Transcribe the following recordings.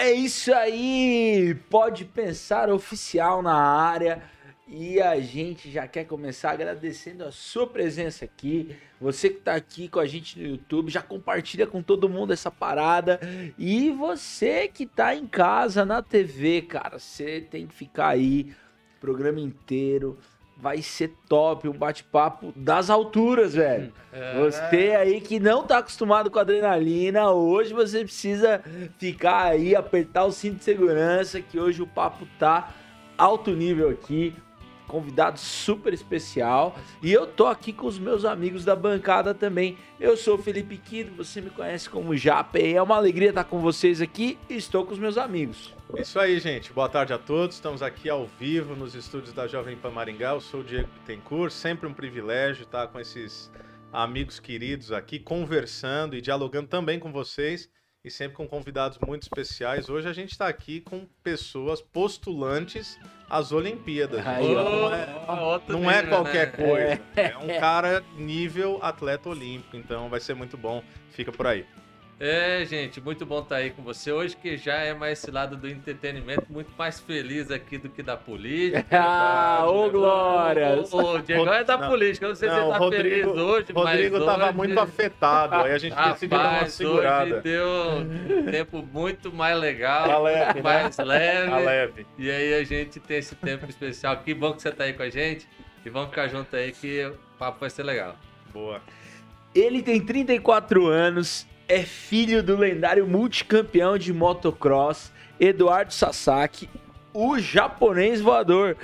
É isso aí! Pode pensar oficial na área. E a gente já quer começar agradecendo a sua presença aqui. Você que tá aqui com a gente no YouTube, já compartilha com todo mundo essa parada. E você que tá em casa na TV, cara, você tem que ficar aí programa inteiro. Vai ser top, um bate-papo das alturas, velho. É. Você aí que não tá acostumado com adrenalina, hoje você precisa ficar aí, apertar o cinto de segurança, que hoje o papo tá alto nível aqui. Convidado super especial. E eu tô aqui com os meus amigos da bancada também. Eu sou o Felipe Quido, você me conhece como Japa. E é uma alegria estar com vocês aqui. E estou com os meus amigos. Isso aí, gente. Boa tarde a todos. Estamos aqui ao vivo nos estúdios da Jovem Pan Maringá. Eu sou o Diego Bittencourt. Sempre um privilégio estar com esses amigos queridos aqui, conversando e dialogando também com vocês. E sempre com convidados muito especiais. Hoje a gente está aqui com pessoas postulantes às Olimpíadas. Aí, ó. não é, não é nível, qualquer né? coisa. É um cara nível atleta olímpico. Então vai ser muito bom. Fica por aí. É, gente, muito bom estar aí com você hoje, que já é mais esse lado do entretenimento, muito mais feliz aqui do que da política. Ah, ô Glória! O, o, o Diego é da Não, política, eu não sei se Não, você tá Rodrigo, feliz hoje, Rodrigo mas tava hoje... muito afetado. Aí a gente decidiu dar uma Rapaz, segurada. hoje deu um tempo muito mais legal, Tá leve, né? mais leve. Tá leve. E aí a gente tem esse tempo especial. Que bom que você tá aí com a gente. E vamos ficar junto aí que o papo vai ser legal. Boa. Ele tem 34 anos, é filho do lendário multicampeão de motocross Eduardo Sasaki, o japonês voador.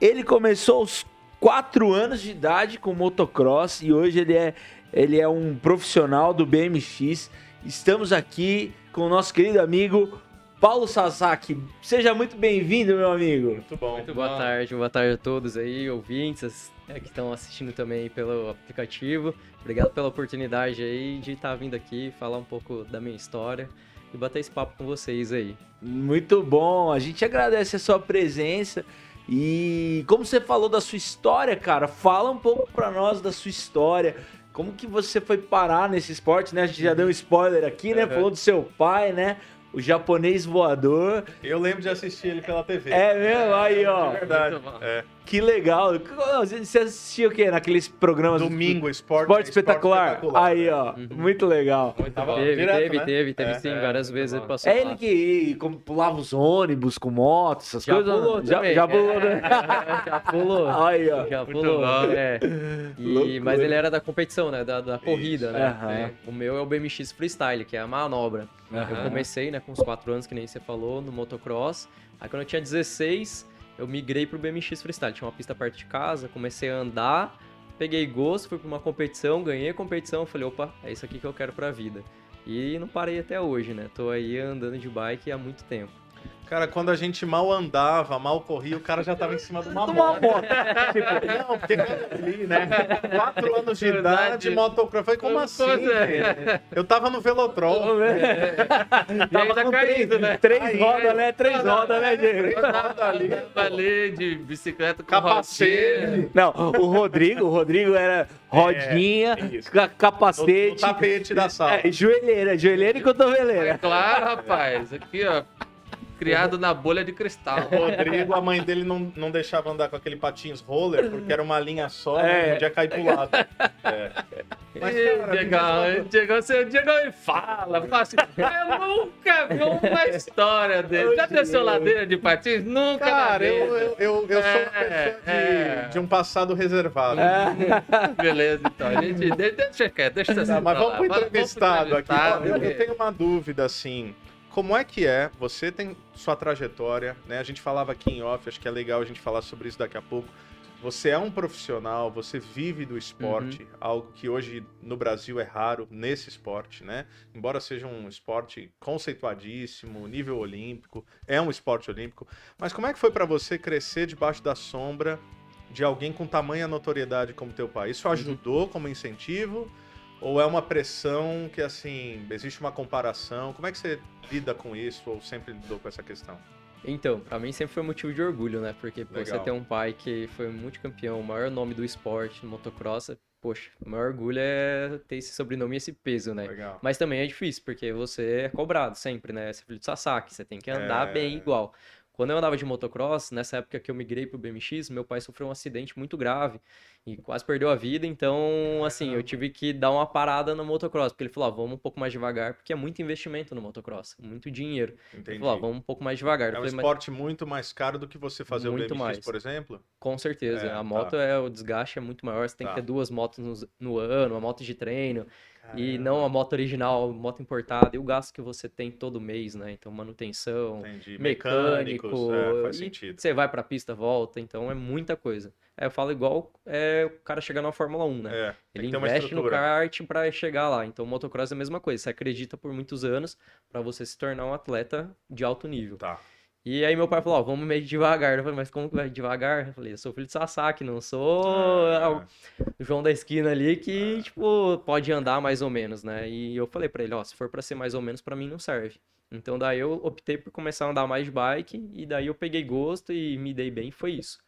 Ele começou aos 4 anos de idade com motocross e hoje ele é, ele é um profissional do BMX. Estamos aqui com o nosso querido amigo Paulo Sasaki. Seja muito bem-vindo, meu amigo. Muito bom. Muito Boa bom. tarde, boa tarde a todos aí, ouvintes é, que estão assistindo também pelo aplicativo. Obrigado pela oportunidade aí de estar vindo aqui falar um pouco da minha história e bater esse papo com vocês aí. Muito bom, a gente agradece a sua presença. E como você falou da sua história, cara, fala um pouco pra nós da sua história. Como que você foi parar nesse esporte, né? A gente já deu um spoiler aqui, né? Uhum. Falou do seu pai, né? O japonês voador. Eu lembro de assistir ele pela TV. É mesmo? Aí, ó. É verdade. Muito bom. É. Que legal. Você assistia o quê? Naqueles programas... Domingo, esporte, Esporte espetacular. espetacular. Aí, ó. Uhum. Muito legal. Muito bom. teve, direto, teve, né? teve, teve É, sim, é, várias vezes ele passou É lá. ele que como, pulava os ônibus com moto, essas Já coisas? pulou já, também. já pulou, né? É, já pulou. Aí, ó. Já pulou. é. E- mas ele era da competição, né? Da, da corrida, né? Aham. É, O meu é o BMX Freestyle, que é a manobra. Eu Aham. comecei, né, com uns 4 anos, que nem você falou, no motocross. Aí quando eu tinha 16, eu migrei pro BMX Freestyle. Tinha uma pista perto de casa, comecei a andar, peguei gosto, fui pra uma competição, ganhei a competição, falei, opa, é isso aqui que eu quero pra vida. E não parei até hoje, né? Tô aí andando de bike há muito tempo. Cara, quando a gente mal andava, mal corria, o cara já tava em cima de uma Uma moto. Tipo, não, porque ali, né? Quatro anos de Verdade. idade, motocross. Foi como assim? É. gente? Eu tava no Velotrol. E ainda com caído, três, né? três Aí, rodas, né? Três rodas, né, Diego? ali. ali de bicicleta com Capacete. Não, o Rodrigo, o Rodrigo era rodinha, É, No, no capacete, tapete da sala. é, joelheira, joelheira e É cotoveleira. claro, rapaz. Aqui, ó. Criado na bolha de cristal. O Rodrigo, a mãe dele não, não deixava andar com aquele patins roller, porque era uma linha só, É. não podia cair pro lado. É. Mas, cara, uma Diegão, você, Diegão me fala, fala assim, eu nunca vi uma história dele. Já desceu ladeira de patins? Nunca Cara, eu, eu, eu, eu sou uma É, pessoa de, é. de um passado reservado. Beleza, então. A gente, de- deixa quieto, deixa você Tá, mas vamos pro Vamos pro entrevistado aqui. Entrevistado, Eu, eu tenho uma dúvida, assim. Como é que é? Você tem sua trajetória, né? A gente falava aqui em off, acho que é legal a gente falar sobre isso daqui a pouco. Você é um profissional, você vive do esporte, Uhum. algo que hoje no Brasil é raro nesse esporte, né? Embora seja um esporte conceituadíssimo, nível olímpico, é um esporte olímpico. Mas como é que foi pra você crescer debaixo da sombra de alguém com tamanha notoriedade como teu pai? Uhum. Isso ajudou como incentivo? Ou é uma pressão que, assim, existe uma comparação? Como é que você lida com isso ou sempre lidou com essa questão? Então, pra mim sempre foi motivo de orgulho, né? Porque pô, você ter um pai que foi multicampeão, o maior nome do esporte no motocross, poxa, o maior orgulho é ter esse sobrenome e esse peso, né? Legal. Mas também é difícil, porque você é cobrado sempre, né? Você é filho de Sasaki, você tem que andar É. bem igual. Quando eu andava de motocross, nessa época que eu migrei pro BMX, meu pai sofreu um acidente muito grave e quase perdeu a vida, então, assim, eu tive que dar uma parada no motocross, porque ele falou, ah, vamos um pouco mais devagar, porque é muito investimento no motocross, muito dinheiro. Ele Entendi. falou, ah, vamos um pouco mais devagar. É um falei, mas esporte muito mais caro do que você fazer Muito o BMX, mais. por exemplo? com certeza, É, a tá. moto é, o desgaste é muito maior, você tem Tá. que ter duas motos no, no ano, uma moto de treino, e Caramba, não a moto original, moto importada, e o gasto que você tem todo mês, né? Então, manutenção, Entendi. mecânico, é, faz e sentido. você vai pra pista, volta, então é muita coisa. É, eu falo igual é, o cara chegar na Fórmula 1, né? É, Ele investe no kart pra chegar lá. Então, o motocross é a mesma coisa. Você acredita por muitos anos pra você se tornar um atleta de alto nível. Tá. E aí meu pai falou, ó, vamos meio devagar. Eu falei, mas como que vai devagar? Eu falei, eu sou filho de Sasaki, não sou É. o João da esquina ali que, tipo, pode andar mais ou menos, né? E eu falei pra ele, ó, se for pra ser mais ou menos, pra mim não serve. Então daí eu optei por começar a andar mais de bike e daí eu peguei gosto e me dei bem, foi isso.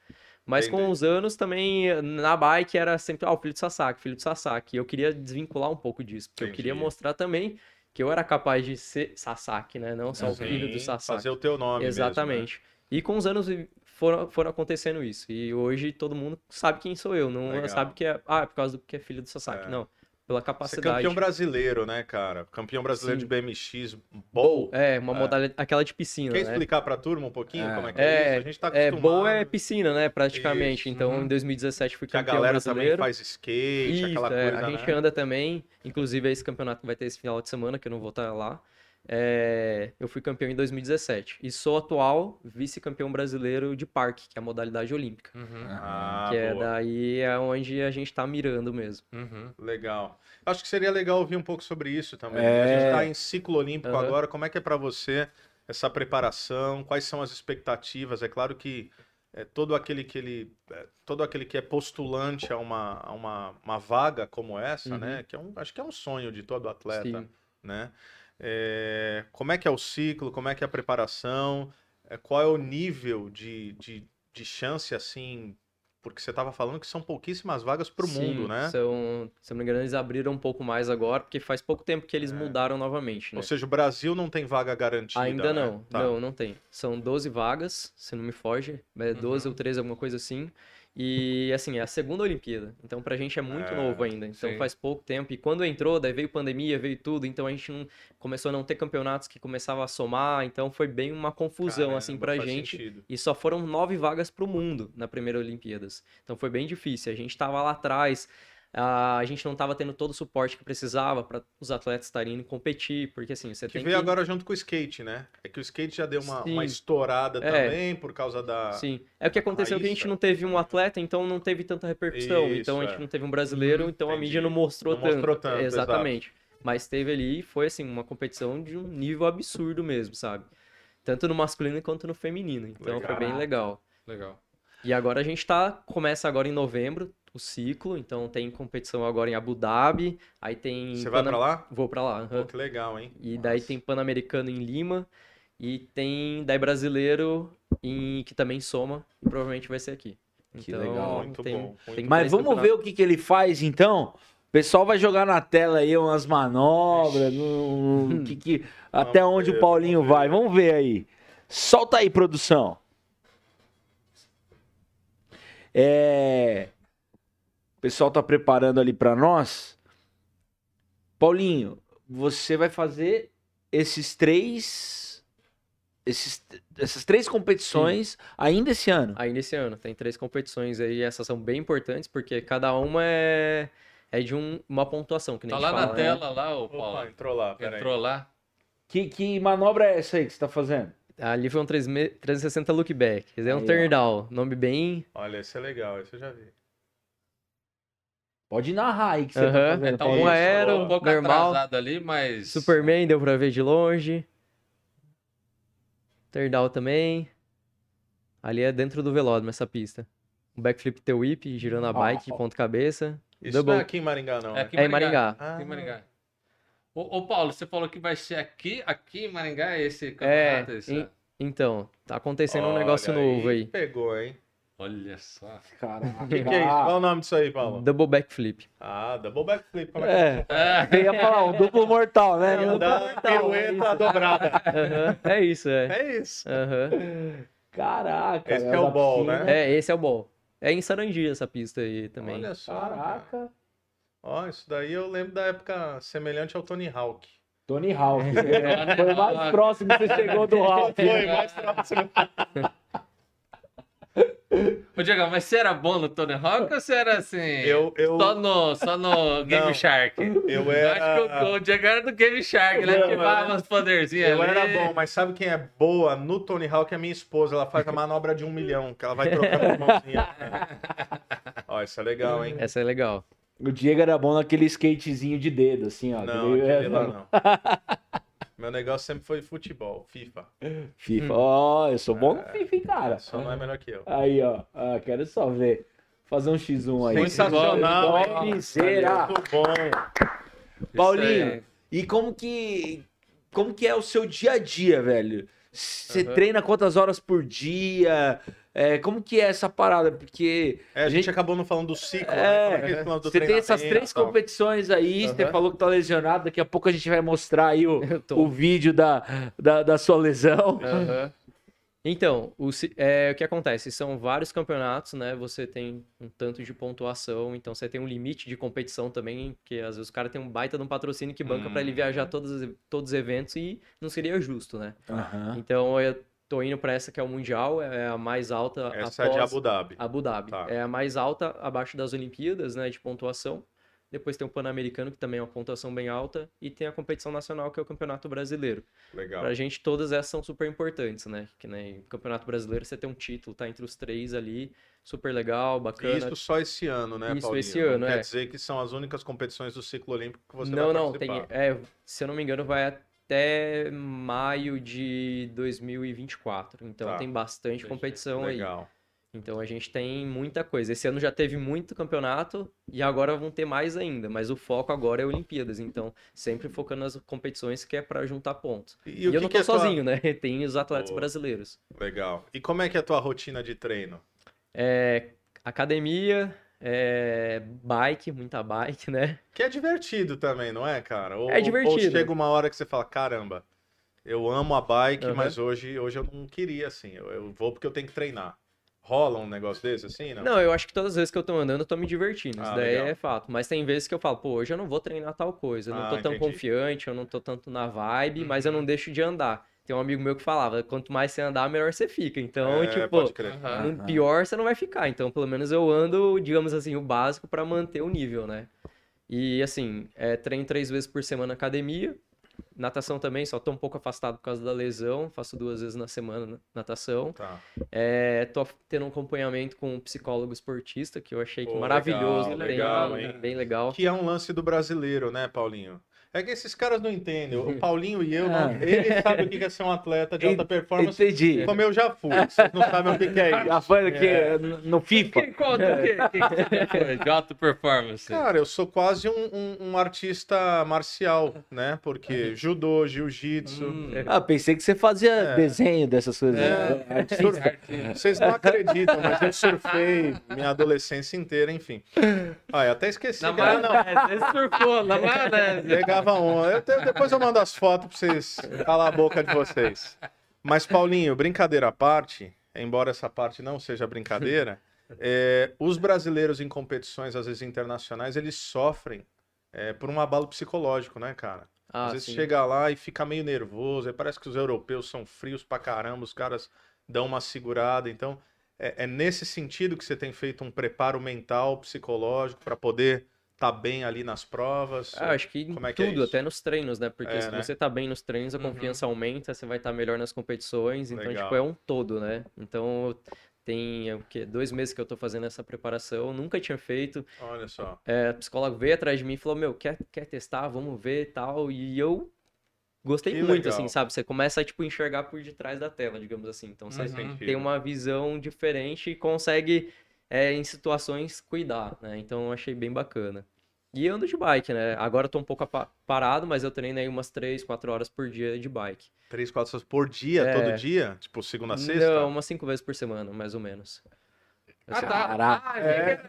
Mas com Entendi. os anos também, na bike era sempre, ah, o filho de Sasaki, filho de Sasaki. E eu queria desvincular um pouco disso, porque eu queria Entendi. mostrar também que eu era capaz de ser Sasaki, né? Não só o filho do Sasaki. Fazer o teu nome mesmo, né? Exatamente. E com os anos foram, foram acontecendo isso. E hoje todo mundo sabe quem sou eu. Não Legal. sabe que é, ah, é por causa do que é filho do Sasaki. É. Não. Pela Você é capacidade. campeão brasileiro, né, cara? Campeão brasileiro Sim. de BMX, bowl. É, uma modalidade, aquela de piscina, Quer né? explicar pra turma um pouquinho É. como é que é, É, isso? A gente tá É, acostumado boa é piscina, né? Praticamente. Isso, Então, uhum. em 2017 fui que a campeão galera também brasileiro. faz skate, Isso, aquela é, coisa, a gente né? anda também. Inclusive, esse campeonato que vai ter esse final de semana, que eu não vou estar lá. É, eu fui campeão em 2017. E sou atual vice-campeão brasileiro de parque, que é a modalidade olímpica. Uhum. Ah, que é boa. daí é onde a gente tá mirando mesmo. Uhum. Legal. Acho que seria legal ouvir um pouco sobre isso também. É. A gente tá em ciclo olímpico Aham. agora. Como é que é pra você essa preparação? Quais são as expectativas? É claro que é, todo aquele que ele, é, todo aquele que é postulante a uma, a uma, uma vaga como essa, Uhum. né? Que é um, acho que é um sonho de todo atleta, Sim. né? É, como é que é o ciclo? Como é que é a preparação? É, qual é o nível de, de, de chance assim? Porque você estava falando que são pouquíssimas vagas para o mundo, né? São, se não me engano, eles abriram um pouco mais agora, porque faz pouco tempo que eles É. mudaram novamente, né? Ou seja, o Brasil não tem vaga garantida. Ainda né? não, Tá. não, não tem. São 12 vagas, se não me foge, é 12 Uhum. ou 13, alguma coisa assim. E, assim, é a segunda Olimpíada, então pra gente é muito É, novo ainda. Então sim. faz pouco tempo. E quando entrou, daí veio pandemia, veio tudo, então a gente não começou a não ter campeonatos que começavam a somar, então foi bem uma confusão, assim, Caramba, pra faz gente. sentido. E só foram nove vagas para o mundo na primeira Olimpíadas. Então foi bem difícil. A gente estava lá atrás, a gente não estava tendo todo o suporte que precisava para os atletas estarem indo competir, porque assim, você Que tem veio que... agora junto com o skate, né? É que o skate já deu uma, uma estourada É. também por causa da. Sim. É o que aconteceu que a gente não teve um atleta, então não teve tanta repercussão. Isso, então a gente é. não teve um brasileiro, Uhum, então a entendi. mídia não mostrou Não tanto. mostrou tanto, Exatamente. Mas teve ali, foi assim, uma competição de um nível absurdo mesmo, sabe? Tanto no masculino quanto no feminino. Então Legal. foi bem legal. Legal. E agora a gente tá. Começa agora em novembro o ciclo, então tem competição agora em Abu Dhabi, aí tem. Você vai Pana- pra lá? Vou pra lá. aham. Pô, que legal, hein? E daí tem Pan-Americano em Lima, e tem daí brasileiro em que também soma, e provavelmente vai ser aqui. Que Então, legal. Muito tem- bom. Muito. Mas vamos ver o que, que ele faz então. O pessoal vai jogar na tela aí umas manobras, no, no- que, que, até Vamos onde ver, o Paulinho vamos vai. Vamos ver aí. Solta aí, produção. É... O pessoal tá preparando ali pra nós. Paulinho, você vai fazer esses três. Esses, essas três competições ainda esse ano. Aí nesse ano tem três competições aí, essas são bem importantes, porque cada uma é, é de um- uma pontuação, que nem Tá lá gente na fala, né? tela, lá, ô Opa, Paulo. entrou lá, peraí. Entrou lá. Que, que manobra é essa aí que você tá fazendo? Ali foi um 3 me- 360 look back. Esse é um turn down, nome bem Olha, esse é legal, esse eu já vi. Pode narrar aí que você Aham. tá É, fazendo. tá Paulinho. um aero, um pouco normal. atrasado ali, mas. Superman deu pra ver de longe. Down também. Ali é dentro do velódromo essa pista. Um backflip tail whip, girando a bike de ponta cabeça. Isso Double- não é aqui em Maringá, não. É né? aqui É em Maringá. Ah. Aqui em Maringá. Ô, ô, Paulo, você falou que vai ser aqui, aqui em Maringá esse É, campeonato? esse- em- então, tá acontecendo um Olha negócio novo aí. Pegou, hein? Olha só. Caraca. O que, que é isso? Qual o nome disso aí, Paulo? Double backflip. Ah, double backflip. Como é que É, É. eu ia falar, um duplo mortal, né? é? Duplo Da mortal, é pirueta dobrada. Aham, É isso, é. É isso. Aham. Caraca. Esse é o ball, piscina. né? É, esse é o ball. É em Sarandi essa pista aí também. Olha só. cara. Caraca. Ó, isso daí eu lembro da época semelhante ao Tony Hawk. Tony Hawk. Foi mais próximo que você chegou do Hawk. Foi mais próximo. Ô, Diego, mas você era bom no Tony Hawk ou você era assim? Eu, eu, Só no, só no Game Não. Shark? eu Eu era. acho que o, o Diego era do Game Shark, ele ativava uns poderzinhos Eu ali. era bom, mas sabe quem é boa no Tony Hawk? É a minha esposa. Ela faz a manobra de um milhão, que ela vai trocando as mãozinhas. Ó, isso é legal, hein? Essa é legal. O Diego era bom naquele skatezinho de dedo, assim, ó. Não, que ele- aquele lá não. Meu negócio sempre foi futebol, FIFA. FIFA. Ó, eu sou bom no FIFA, hein, cara. Só não é melhor que eu. Aí, ó. Ah, quero só ver. Fazer um X1 aí. Sensacional, hein? Topzera. Muito bom. Paulinho, aí. e como que como que é o seu dia a dia, velho? Você Aham. treina quantas horas por dia? É, como que é essa parada? Porque É, a gente acabou não falando do ciclo, né? É, é falam do você tem essas três tal. competições aí, você Aham. falou que tá lesionado, daqui a pouco a gente vai mostrar aí o, o vídeo da, da, da sua lesão. Aham. Então, o, é, o que acontece? São vários campeonatos, né? Você tem um tanto de pontuação, então você tem um limite de competição também, porque às vezes o cara tem um baita de um patrocínio que banca pra ele viajar todos, os- todos os eventos e não seria justo, né? Aham. Então eu tô indo pra essa que é o Mundial, é a mais alta Essa é de Abu Dhabi. Abu Dhabi. Tá. É a mais alta abaixo das Olimpíadas, né, de pontuação. Depois tem o Pan-Americano, que também é uma pontuação bem alta, e tem a competição nacional, que é o Campeonato Brasileiro. Legal. Pra gente, todas essas são super importantes, né? Que nem Campeonato Brasileiro, você tem um título, tá entre os três ali, super legal, bacana. Isso só esse ano, né, Isso, Paulinho? esse ano, não Quer é. dizer que são as únicas competições do ciclo olímpico que você não, vai não, tem, participar. é, se eu não me engano, vai até maio de 2024. Então Tá. tem bastante competição aí. Legal. Então a gente tem muita coisa. Esse ano já teve muito campeonato e agora vão ter mais ainda. Mas o foco agora é Olimpíadas. Então sempre focando nas competições que é pra juntar pontos. E, E, eu que não tô é tua- sozinho, né? Tem os atletas Boa. brasileiros. Legal. E como é que é a tua rotina de treino? É, academia, é, bike, muita bike, né? Que é divertido também, não é, cara? Ou, É divertido. Ou chega uma hora que você fala, caramba, eu amo a bike, Aham. mas hoje, hoje eu não queria, assim. Eu, eu vou porque eu tenho que treinar. Rola um negócio desse, assim, não? Não, eu acho que todas as vezes que eu tô andando, eu tô me divertindo. Isso Ah, daí legal. é fato. Mas tem vezes que eu falo, pô, hoje eu não vou treinar tal coisa. Eu não Ah, tô tão entendi. confiante, eu não tô tanto na vibe, mas Uhum. eu não deixo de andar. Tem um amigo meu que falava, quanto mais você andar, melhor você fica. Então, É, tipo, pode crer. Aham. no pior você não vai ficar. Então, pelo menos eu ando, digamos assim, o básico pra manter o nível, né? E assim, é, treino três vezes por semana na academia. Natação também, só tô um pouco afastado por causa da lesão. Faço duas vezes na semana natação. Tá. É, tô tendo um acompanhamento com um psicólogo esportista, que eu achei que Pô, maravilhoso. legal, bem- legal, hein? Bem legal. Que é um lance do brasileiro, né, Paulinho? É que esses caras não entendem. O Paulinho e eu, não- Ah. ele sabe o que é ser um atleta de alta performance, Entendi. como eu já fui. Vocês não sabem o que que é isso. Já foi aqui no- no FIFA. Que conta o quê? Que que de alta performance? Cara, eu sou quase um, um- um artista marcial, né? Porque judô, jiu-jitsu. Hum. Ah, pensei que você fazia É. desenho dessas coisas. É. Artista. Vocês não acreditam, mas eu surfei minha adolescência inteira, enfim. Ah, eu até esqueci. Na cara. Não, maionese, você surfou na maionese. Pegava um. Eu te- depois eu mando as fotos pra vocês calar a boca de vocês. Mas, Paulinho, brincadeira à parte, embora essa parte não seja brincadeira, é, os brasileiros em competições, às vezes internacionais, eles sofrem é, por um abalo psicológico, né, cara? Ah, Às vezes sim. chega lá e fica meio nervoso, parece que os europeus são frios pra caramba, os caras dão uma segurada. Então, é, é nesse sentido que você tem feito um preparo mental, psicológico, pra poder estar bem ali nas provas. Ah, acho que em Como é que é tudo, isso? até nos treinos, né? Porque É, se né? você tá bem nos treinos, a Uhum. confiança aumenta, você vai estar melhor nas competições. Então, Legal. tipo, é um todo, né? Então, tem o quê? Dois meses que eu tô fazendo essa preparação, nunca tinha feito. Olha só. É, a psicóloga veio atrás de mim e falou: Meu, quer, quer testar? Vamos ver e tal. E eu gostei Que muito, legal. assim, sabe? Você começa a, tipo, enxergar por detrás da tela, digamos assim. Então, você Uhum. tem uma visão diferente e consegue, é, em situações, cuidar, né? Então, eu achei bem bacana. E eu ando de bike, né? Agora eu tô um pouco parado, mas eu treino aí umas 3, 4 horas por dia de bike. Três, quatro horas por dia, É. todo dia? Tipo, segunda a sexta? Não, umas 5 vezes por semana, mais ou menos. Ah, tá. Caraca. É,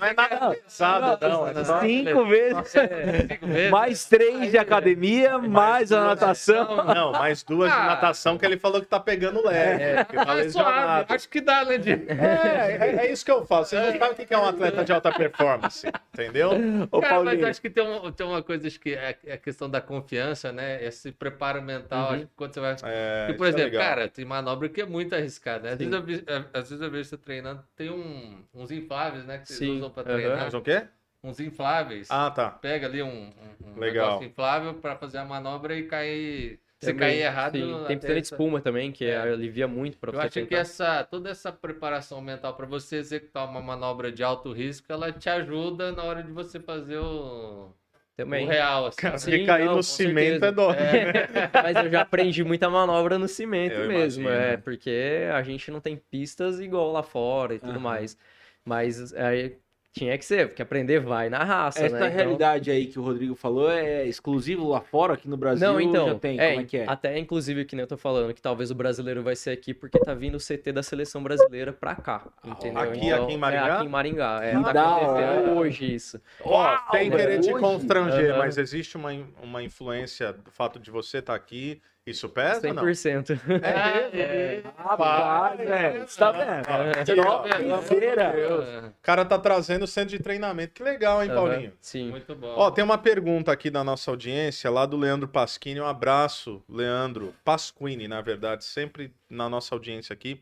não é nada pesado, não. é só- Cinco vezes. é, cinco vezes. Mais três de academia, mais a duas. natação. Não, mais duas de Ah. natação que ele falou que tá pegando leve. porque tá Ah, é lesionado. Acho que dá, né, de... É, é, é isso que eu falo. Vocês não sabem o que é um atleta de alta performance, entendeu? Ô, Cara, mas Paulinho. acho que tem, um- tem uma coisa acho que é é a questão da confiança, né? Esse preparo mental. Acho que quando você vai. É, Porque, por isso é exemplo, cara, tem manobra que é muito arriscada. Né? Às, vezes eu, é, às vezes eu vejo você treinando, tem um- uns infláveis, né? Que vocês Sim, usam pra treinar. Mas o quê? Uns infláveis. Ah, tá. Pega ali um, um, um Legal. negócio inflável pra fazer a manobra e cair. Se Também, cair errado. sim. Tem piscina de essa- espuma também, que É. alivia muito pra Eu você acho que tentar. essa, toda essa preparação mental para você executar uma manobra de alto risco, ela te ajuda na hora de você fazer o, Também. o real. Assim. Cara, Sim, cair no cimento certeza. é dó. Mas eu já aprendi muita manobra no cimento Eu mesmo, imagino. é, porque a gente não tem pistas igual lá fora e tudo Aham. mais. Mas aí tinha que ser, porque aprender vai na raça, Essa né? Então- realidade aí que o Rodrigo falou é exclusivo lá fora, aqui no Brasil Não, então, já tem, é, como é que é? até inclusive que nem eu tô falando, que talvez o brasileiro vai ser aqui porque tá vindo o CT da seleção brasileira pra cá, entendeu? Aqui- Então, aqui em Maringá? É, aqui em Maringá, é, tá acontecendo hoje isso. Ó, sem Uau, querer te constranger, Aham. mas existe uma, uma influência do fato de você estar aqui. Isso pesa ou não? 100%. É, é. Rapaz, velho, você tá vendo? Topzera. É, O cara tá trazendo centro de treinamento. Que legal, hein, Paulinho? Sim. Muito bom. Ó, tem uma pergunta aqui da nossa audiência, lá do Leandro Pasquini. Um abraço, Leandro Pasquini, na verdade, sempre na nossa audiência aqui.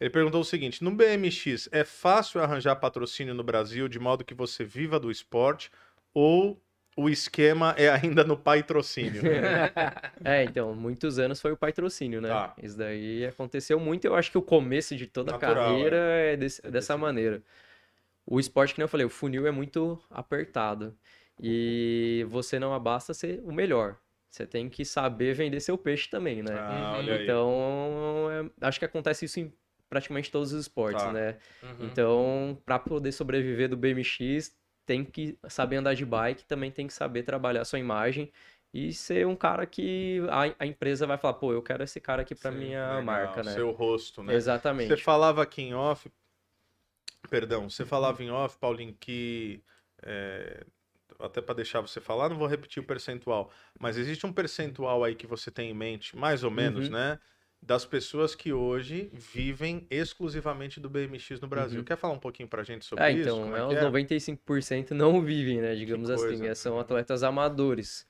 Ele perguntou o seguinte: no BMX, é fácil arranjar patrocínio no Brasil de modo que você viva do esporte ou o esquema é ainda no patrocínio? É, então, muitos anos foi o patrocínio, né? Tá. Isso daí aconteceu muito. Eu acho que o começo de toda Natural, a carreira é, desse- É dessa maneira. O esporte, que nem eu falei, o funil é muito apertado. E você não basta ser o melhor. Você tem que saber vender seu peixe também, né? Ah. Então, é- acho que acontece isso em praticamente todos os esportes, Tá. né? Uhum. Então, para poder sobreviver do BMX, tem que saber andar de bike, também tem que saber trabalhar a sua imagem e ser um cara que a, a empresa vai falar, pô, eu quero esse cara aqui para minha Legal, marca, né? Seu rosto, né? Exatamente. Você falava aqui em off, perdão, você falava em off, Paulinho, que é, até para deixar você falar, não vou repetir o percentual, mas existe um percentual aí que você tem em mente, mais ou menos, Uhum. né? Das pessoas que hoje vivem exclusivamente do BMX no Brasil. Uhum. Quer falar um pouquinho pra gente sobre É, isso? então, Como é, é uns que é? 95% não vivem, né? Digamos assim, coisa. é, são atletas amadores.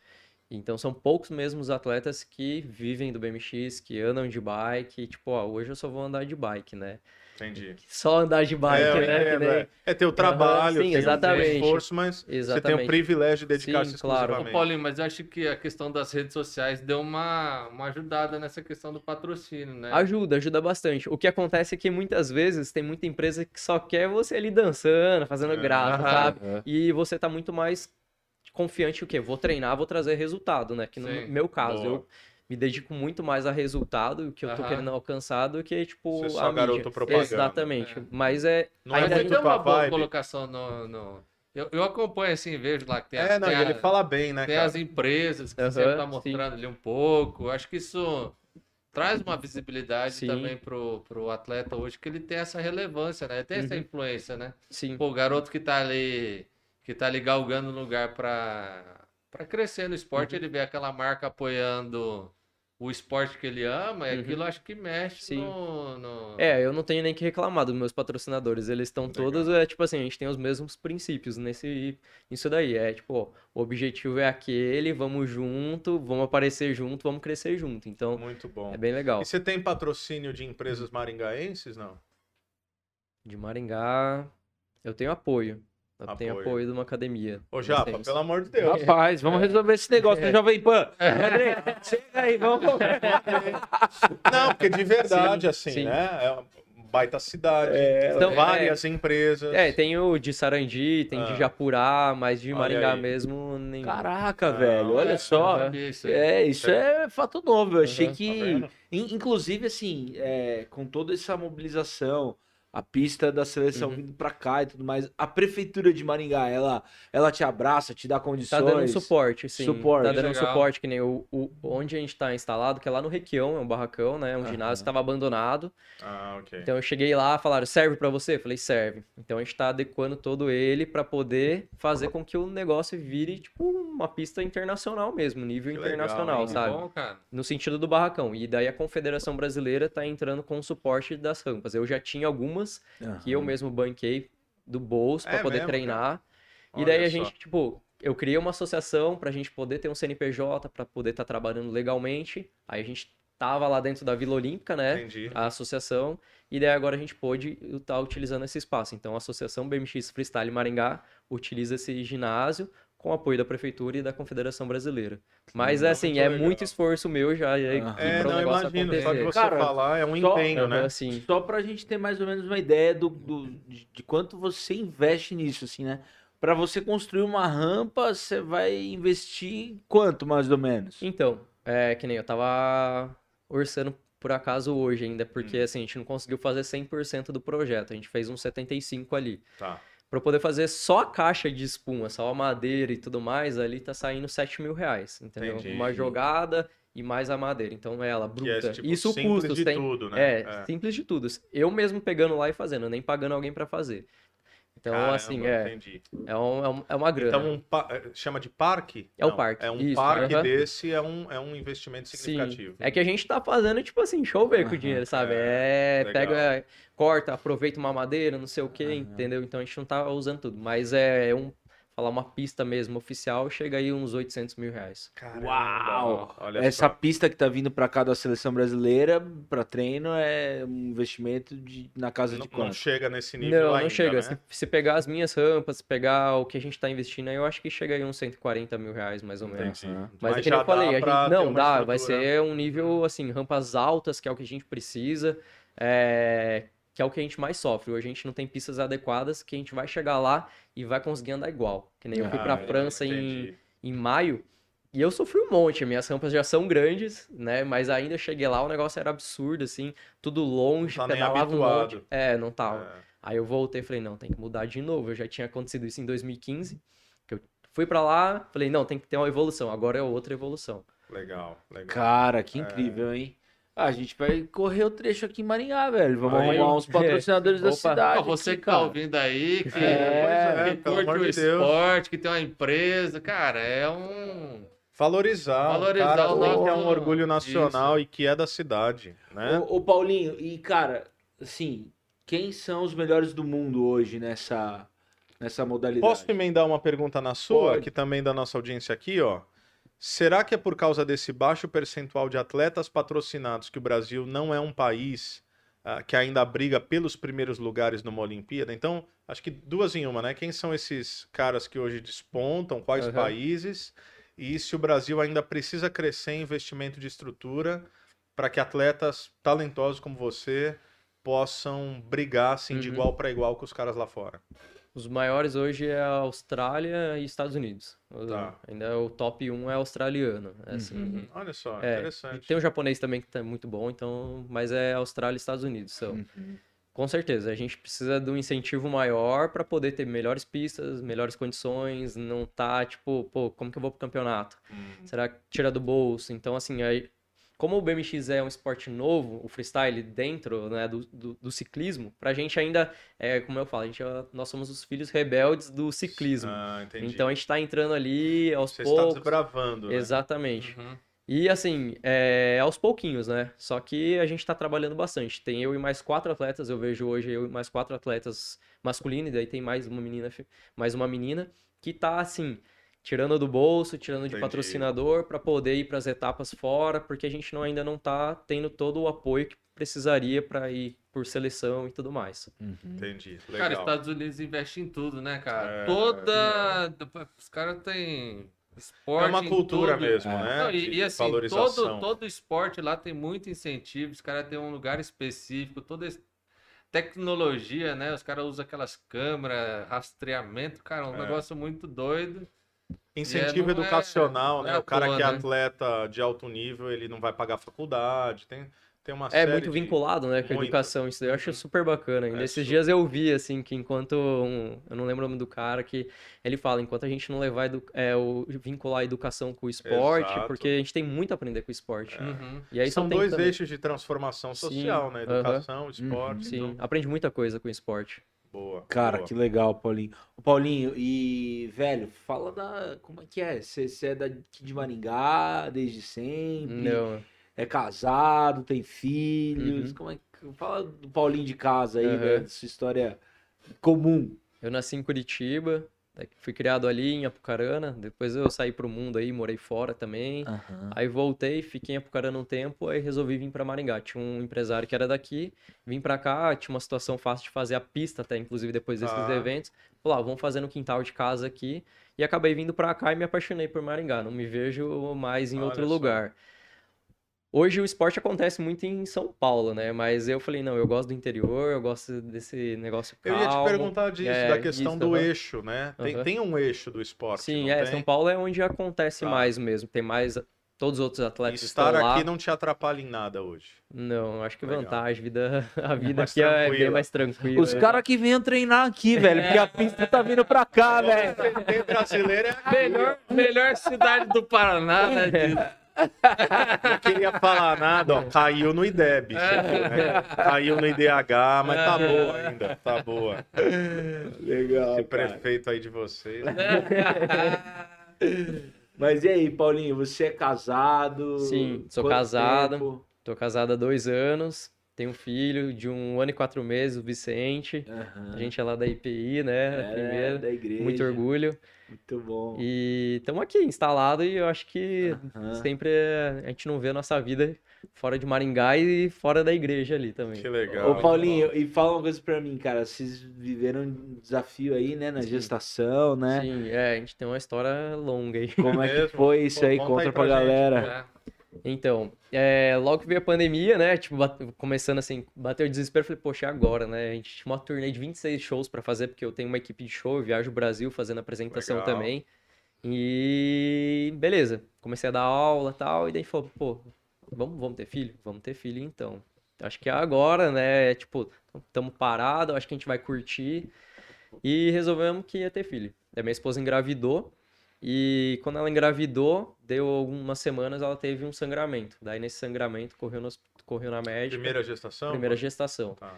Então, são poucos mesmo os atletas que vivem do BMX, que andam de bike, tipo, ó, hoje eu só vou andar de bike, né? Entendi. Só andar de bike, é, né? Entendo, nem- é. É ter o trabalho, sim, tem o exatamente. esforço, mas você tem o Exatamente. privilégio de dedicar-se Sim, claro. Ô. Paulinho, mas eu acho que a questão das redes sociais deu uma, uma ajudada nessa questão do patrocínio, né? Ajuda, ajuda bastante. O que acontece é que muitas vezes tem muita empresa que só quer você ali dançando, fazendo É. graça, Aham. sabe? E você tá muito mais confiante o quê? Vou treinar, vou trazer resultado, né? Que no Sim. meu caso, Boa. eu me dedico muito mais a resultado, que eu tô Aham. querendo alcançar, do que, tipo, Você é só a mídia. garoto propaganda. Exatamente. É. Mas é. Não é Mas ainda- muito tem uma tua boa vibe. colocação no. no- Eu, eu acompanho assim, vejo lá que tem, É, não, tem e ele a- fala bem, né, tem cara? as empresas que Aham, você sempre tá sim. mostrando ali um pouco. Acho que isso traz uma visibilidade Sim. também pro, pro atleta hoje, que ele tem essa relevância, né? Ele tem essa Uhum. influência, né? Sim. Pô, o garoto que tá ali, que tá ali galgando lugar pra, pra crescer no esporte, ele vê aquela marca apoiando o esporte que ele ama, e Uhum. aquilo acho que mexe Sim. no, no- É, eu não tenho nem que reclamar dos meus patrocinadores. Eles estão todos, é tipo assim, a gente tem os mesmos princípios nesse, nisso daí. É tipo, ó, o objetivo é aquele, vamos junto, vamos aparecer junto, vamos crescer junto. Então, Muito bom. é bem legal. E você tem patrocínio de empresas maringaenses, não? De Maringá, eu tenho apoio. Tenho Apoio. de uma academia. Ô, Japa, Vocês. pelo amor de Deus. Rapaz, vamos resolver esse negócio do Jovem Pan. André, chega aí, vamos. Não, porque de verdade, Sim, assim, sim. né? É uma baita cidade. Então, várias empresas. É, tem o de Sarandi, tem Ah. de Japurá, mas de Olha Maringá aí. mesmo, nenhum. Caraca, Ah, velho, olha É, só. isso. É, isso é fato novo. Eu achei Uhum, que, tá inclusive, assim, é, com toda essa mobilização, a pista da seleção Uhum. vindo pra cá e tudo mais. A prefeitura de Maringá, ela, ela te abraça, te dá Tá condições. dando suporte, sim. Suporte. Tá dando Legal. suporte, que nem o, o- onde a gente tá instalado, que é lá no Requião, é um barracão, né? Um Aham. ginásio que tava abandonado. Ah, ok. Então eu cheguei lá, falaram, serve pra você? Eu falei, serve. Então a gente tá adequando todo ele pra poder fazer com que o negócio vire, tipo, uma pista internacional mesmo, nível Que legal, internacional? Que sabe? bom, cara. No sentido do barracão. E daí a Confederação Brasileira tá entrando com o suporte das rampas. Eu já tinha algumas Aham. que eu mesmo banquei do bolso pra É poder mesmo, treinar. E Olha daí a só. gente, tipo, eu criei uma associação pra gente poder ter um CNPJ, pra poder estar trabalhando legalmente. Aí a gente tava lá dentro da Vila Olímpica, né? Entendi. A associação. E daí agora a gente pôde estar utilizando esse espaço. Então a Associação BMX Freestyle Maringá utiliza esse ginásio com apoio da prefeitura e da Confederação Brasileira. Mas assim, é legal. muito esforço meu já aí. É, para o não, negócio imagino. Só de acontecer. você Cara, falar é um só- empenho, né? Assim, Só pra gente ter mais ou menos uma ideia do, do- de, de quanto você investe nisso, assim, né? Pra você construir uma rampa, você vai investir quanto, mais ou menos? Então, é que nem eu tava orçando por acaso hoje ainda, porque Hum. assim, a gente não conseguiu fazer 100% do projeto, a gente fez uns 75 ali. Tá. Eu poder fazer só a caixa de espuma, só a madeira e tudo mais, ali tá saindo 7 mil reais, entendeu? Entendi. Uma jogada e mais a madeira, então ela, é, bruta. tipo, Isso simples de tem... tudo, né? É, simples de tudo. Eu mesmo pegando lá e fazendo, nem pagando alguém pra fazer. Então, Caramba, assim, é, Entendi. é, um- é um- é uma grana. Então, um pa- eh, chama de parque? É um Não, parque, É um isso, parque aham. desse, é um, é um investimento Sim. significativo. É que a gente tá fazendo, tipo assim, chover com o dinheiro, sabe? é, É, pega, corta, aproveita uma madeira, não sei o que, Aham. entendeu? Então a gente não tá usando tudo. Mas é um, falar uma pista mesmo oficial, chega aí uns 800 mil reais. Caramba, Uau! Olha Essa só. pista que tá vindo pra cá da seleção brasileira, pra treino, é um investimento de, na casa Não, de não quanto? chega nesse nível não, ainda, não chega. né? Se, se pegar as minhas rampas, se pegar o que a gente tá investindo aí, eu acho que chega aí uns 140 mil reais, mais ou menos. Entendi. Aham. Mas, é que eu falei, gente, não dá, vai estrutura. ser um nível, assim, rampas altas, que é o que a gente precisa, é, que é o que a gente mais sofre. Hoje a gente não tem pistas adequadas, que a gente vai chegar lá e vai conseguir andar igual. Que nem eu fui pra Ah, França em, em maio, e eu sofri um monte, minhas rampas já são grandes, né, mas ainda eu cheguei lá, o negócio era absurdo, assim, tudo longe, Não tá pedalava um monte. É, não tava. É. Aí eu voltei e falei, não, tem que mudar de novo. Eu já tinha acontecido isso em 2015, que eu fui pra lá, falei, não, tem que ter uma evolução, agora é outra evolução. Legal, legal. Cara, É. que incrível, hein? Ah, a gente vai correr o trecho aqui em Maringá, velho. Vamos Aí. arrumar uns patrocinadores da Opa. cidade. Ó, você aqui, que tá cara. ouvindo aí, que, É, é, que pelo curte o de Deus. esporte, que tem uma empresa, cara, é um. Valorizar, Valorizar o cara o tem que nosso- é um orgulho nacional e que é da cidade, né? Ô, ô, Paulinho, e cara, assim, quem são os melhores do mundo hoje nessa, nessa modalidade? Posso emendar uma pergunta na sua, Pode. que também da nossa audiência aqui, ó? Será que é por causa desse baixo percentual de atletas patrocinados que o Brasil não é um país ah, que ainda briga pelos primeiros lugares numa Olimpíada? Então, acho que duas em uma, né? Quem são esses caras que hoje despontam, quais Aham. países? E se o Brasil ainda precisa crescer em investimento de estrutura para que atletas talentosos como você possam brigar assim, de Uhum. igual para igual com os caras lá fora? Os maiores hoje é a Austrália e Estados Unidos. Tá. Ainda o top 1 é australiano. é assim. Uhum. Olha só, É, interessante. Tem o japonês também que tá muito bom, então, mas é Austrália e Estados Unidos são. Uhum. Com certeza, a gente precisa de um incentivo maior para poder ter melhores pistas, melhores condições, não tá tipo, pô, como que eu vou pro campeonato? Hum, Será que tira do bolso? Então, assim, aí, como o BMX é um esporte novo, o freestyle dentro né, do, do, do ciclismo, pra gente ainda, é, como eu falo, a gente, é- nós somos os filhos rebeldes do ciclismo. Ah, entendi. então a gente tá entrando ali aos Você está poucos. desbravando, né? Exatamente. Uhum. E assim, é aos pouquinhos, né? Só que a gente tá trabalhando bastante. Tem eu e mais quatro atletas, eu vejo hoje eu e mais quatro atletas masculinos, e daí tem mais uma menina, mais uma menina, que tá assim, tirando do bolso, tirando de Entendi. patrocinador para poder ir para as etapas fora, porque a gente não, ainda não tá tendo todo o apoio que precisaria para ir por seleção e tudo mais. Uhum. Entendi. Legal. Cara, Estados Unidos investe em tudo, né, cara? É. Toda. Os caras têm esporte. É uma cultura mesmo, É. né? Não, de e, e assim, valorização. todo, todo esporte lá tem muito incentivo, os caras têm um lugar específico, toda tecnologia, né? Os caras usam aquelas câmeras, rastreamento, cara, um É. negócio muito doido. Incentivo É, é- educacional, não né? é o cara que é né? atleta de alto nível, ele não vai pagar faculdade. Tem Tem uma É série muito de- vinculado, né, com a Muito. educação. Isso daí eu acho super bacana. E É nesses dias eu vi, assim, que enquanto. um- eu não lembro o nome do cara, que ele fala: enquanto a gente não levar edu- é, o, vincular a educação com o esporte, Exato. porque a gente tem muito a aprender com o esporte. Uhum. E aí São dois eixos de transformação Sim, social, né? aham. Educação, esporte. Sim, então, aprende muita coisa com o esporte. Boa. Cara, boa. que legal, Paulinho. Ô, Paulinho, e, velho, fala da. Como é que é? Você é daqui de Maringá desde sempre? Não. É casado, tem filhos? Uhum. Como é que. Fala do Paulinho de casa aí, Aham. velho, sua história comum. Eu nasci em Curitiba, fui criado ali em Apucarana, depois eu saí pro mundo aí, morei fora também. Aí voltei, fiquei em Apucarana um tempo, aí resolvi vir pra Maringá. Tinha um empresário que era daqui, vim pra cá, tinha uma situação fácil de fazer a pista até, inclusive depois desses Ah. eventos. Falei, ah, vamos fazer no quintal de casa aqui. E acabei vindo pra cá e me apaixonei por Maringá. Não me vejo mais em Olha outro só. lugar. Hoje o esporte acontece muito em São Paulo, né? Mas eu falei, não, eu gosto do interior, eu gosto desse negócio Eu calmo. ia te perguntar disso, É, da questão isso, do aham. eixo, né? Tem, Aham. tem um eixo do esporte. Sim, não é, tem? São Paulo é onde acontece Tá. mais mesmo. Tem mais. Todos os outros E atletas estar estão lá. aqui não te atrapalha em nada hoje. Não, acho que Legal. vantagem. Vida, a vida mais aqui é bem tranquila. mais tranquila. Os caras que venham treinar aqui, velho, porque a pista tá vindo pra cá, velho. Tem brasileiro é. Melhor, melhor cidade do Paraná, né? Não queria falar nada, ó. Caiu no IDEB. viu, né? Caiu no IDH, mas tá boa ainda. Tá boa. Legal. Esse cara. prefeito aí de vocês. Mas e aí, Paulinho, você é casado? Sim, sou Quanto casado. tempo? Tô casado há dois anos. Tenho um filho de um ano e quatro meses, o Vicente. Aham. A gente é lá da IPI, né? é, primeira. da igreja. Muito orgulho. Muito bom. E estamos aqui, instalado, e eu acho que Aham. sempre a gente não vê a nossa vida fora de Maringá e fora da igreja ali também. Que legal. Ô, Paulinho, e fala uma coisa pra mim, cara. Vocês viveram um desafio aí, né, na Sim. gestação, né? Sim, é, a gente tem uma história longa aí. Como é que Mesmo? foi isso aí? conta Conta aí pra pra gente, galera. É. Então, é, logo que veio a pandemia, né? Tipo, bate- começando assim, bateu o desespero, falei, poxa, é agora, né? A gente tinha uma turnê de 26 shows pra fazer, porque eu tenho uma equipe de show, eu viajo o Brasil fazendo apresentação Legal. também. E beleza, comecei a dar aula e tal, e daí falou, pô, vamos, vamos ter filho? Vamos ter filho então. Acho que é agora, né? Tipo, estamos parados, acho que a gente vai curtir. E resolvemos que ia ter filho. Daí minha esposa engravidou. E quando ela engravidou, deu algumas semanas, ela teve um sangramento. Daí nesse sangramento, correu, no, correu na médica. Primeira gestação? primeira gestação. Tá.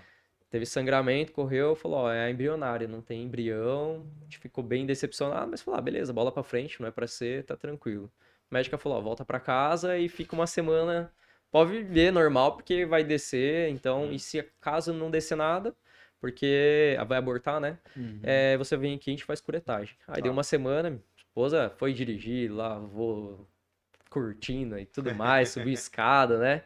Teve sangramento, correu, falou, ó, é embrionária, não tem embrião. A gente ficou bem decepcionado, mas falou, ah, beleza, bola pra frente, não é pra ser, tá tranquilo. A médica falou, ó, volta pra casa e fica uma semana, pode viver normal, porque vai descer, então, e se caso não descer nada, porque vai abortar, né? Uhum. É, você vem aqui e a gente faz curetagem. Aí Tá. deu uma semana, esposa foi dirigir, lavou cortina e tudo mais, subiu escada, né?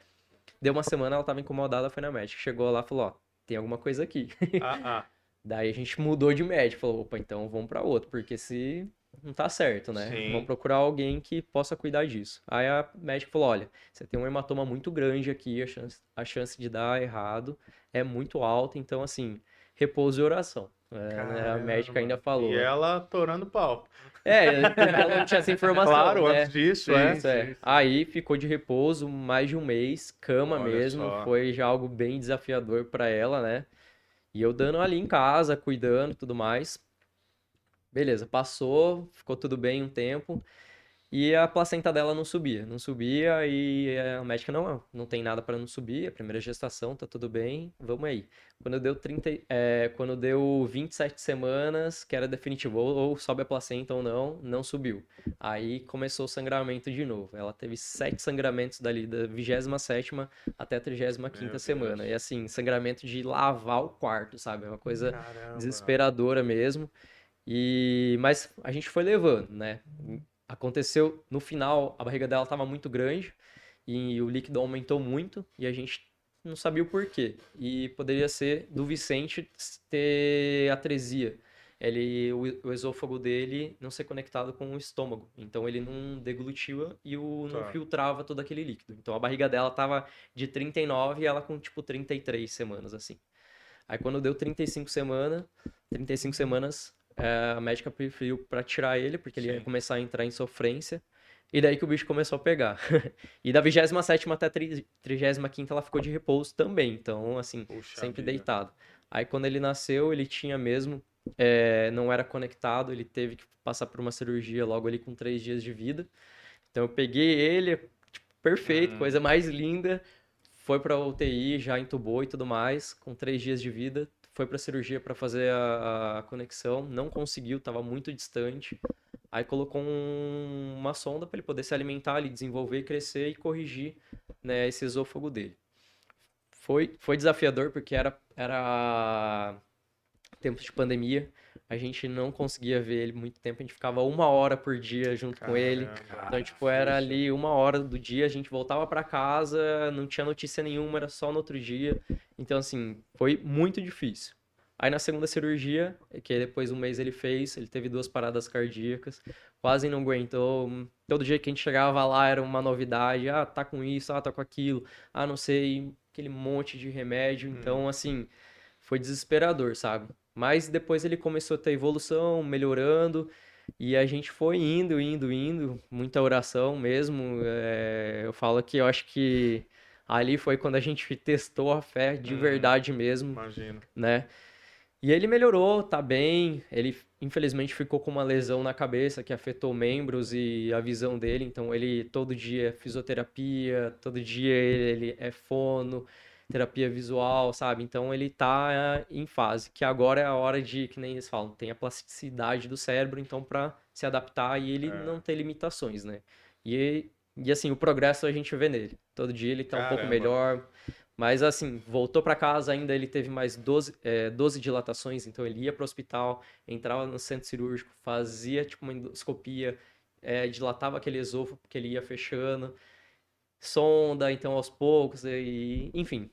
Deu uma semana, ela tava incomodada, foi na médica. Chegou lá e falou, ó, tem alguma coisa aqui. Ah, ah. Daí a gente mudou de médico, falou, opa, então vamos pra outro, porque se não tá certo, né? Sim. Vamos procurar alguém que possa cuidar disso. Aí a médica falou, olha, você tem um hematoma muito grande aqui, a chance, a chance de dar errado é muito alta, então assim, repouso e oração. É, né? A médica ainda falou. E ela torando pau. É, ela não tinha essa informação, Claro, né? antes disso, é. isso é. Aí ficou de repouso mais de um mês, cama Olha mesmo. só. Foi já algo bem desafiador pra ela, né? E eu dando ali em casa, cuidando e tudo mais. Beleza, passou, ficou tudo bem um tempo. E a placenta dela não subia, não subia e a médica não, não tem nada para não subir, a primeira gestação, tá tudo bem, vamos aí. Quando deu 30, é, quando deu 27 semanas, que era definitivo, ou, ou sobe a placenta ou não, não subiu. Aí começou o sangramento de novo. Ela teve sete sangramentos dali, da 27ª até a 35ª Meu semana. Deus. E assim, sangramento de lavar o quarto, sabe? É uma coisa Caramba. desesperadora mesmo. E mas a gente foi levando, né? Aconteceu no final, a barriga dela estava muito grande e o líquido aumentou muito e a gente não sabia o porquê. E poderia ser do Vicente ter atresia. Ele, o, o esôfago dele não ser conectado com o estômago. Então ele não deglutia e o, não Tá. filtrava todo aquele líquido. Então a barriga dela tava de 39 e ela com tipo 33 semanas assim. Aí quando deu 35 semanas, 35 semanas, eh, a médica preferiu para tirar ele, porque ele ia Sim. começar a entrar em sofrência. E daí que o bicho começou a pegar. e da 27 até a 35 ela ficou de repouso também. Então, assim, Puxa sempre vida. deitado. Aí quando ele nasceu, ele tinha mesmo, é, não era conectado, ele teve que passar por uma cirurgia logo ali com três dias de vida. Então eu peguei ele, tipo, perfeito, Uhum. coisa mais linda. Foi pra UTI, já entubou e tudo mais, com três dias de vida. Foi pra cirurgia pra fazer a, a conexão, não conseguiu, tava muito distante. Aí colocou um- uma sonda para ele poder se alimentar, ele desenvolver, crescer e corrigir né, esse esôfago dele. Foi, foi desafiador porque era, era tempo de pandemia, a gente não conseguia ver ele muito tempo, a gente ficava uma hora por dia junto com ele. Caramba. Então, tipo, era ali uma hora do dia, a gente voltava pra casa, não tinha notícia nenhuma, era só no outro dia. Então, assim, foi muito difícil. Aí na segunda cirurgia, que depois de um mês ele fez, ele teve duas paradas cardíacas, quase não aguentou. Todo dia que a gente chegava lá era uma novidade. Ah, tá com isso, ah, tá com aquilo, ah, não sei, aquele monte de remédio. Então, assim, foi desesperador, sabe? Mas depois ele começou a ter evolução, melhorando. E a gente foi indo, indo, indo, muita oração mesmo. é, eu falo que eu acho que ali foi quando a gente testou a fé de Uhum. verdade mesmo, Imagino. né? E ele melhorou, tá bem. Ele infelizmente ficou com uma lesão na cabeça que afetou membros e a visão dele. Então ele todo dia é fisioterapia, todo dia ele é fono, terapia visual, sabe? Então ele tá em fase, que agora é a hora de, que nem eles falam, tem a plasticidade do cérebro, então para se adaptar e ele É. não ter limitações, né? E, e assim, o progresso a gente vê nele. Todo dia ele tá um pouco Caramba. melhor. Mas assim, voltou para casa ainda, ele teve mais 12, é, 12 dilatações, então ele ia para o hospital, entrava no centro cirúrgico, fazia tipo uma endoscopia, é, dilatava aquele esôfago porque ele ia fechando, sonda, então aos poucos, e enfim.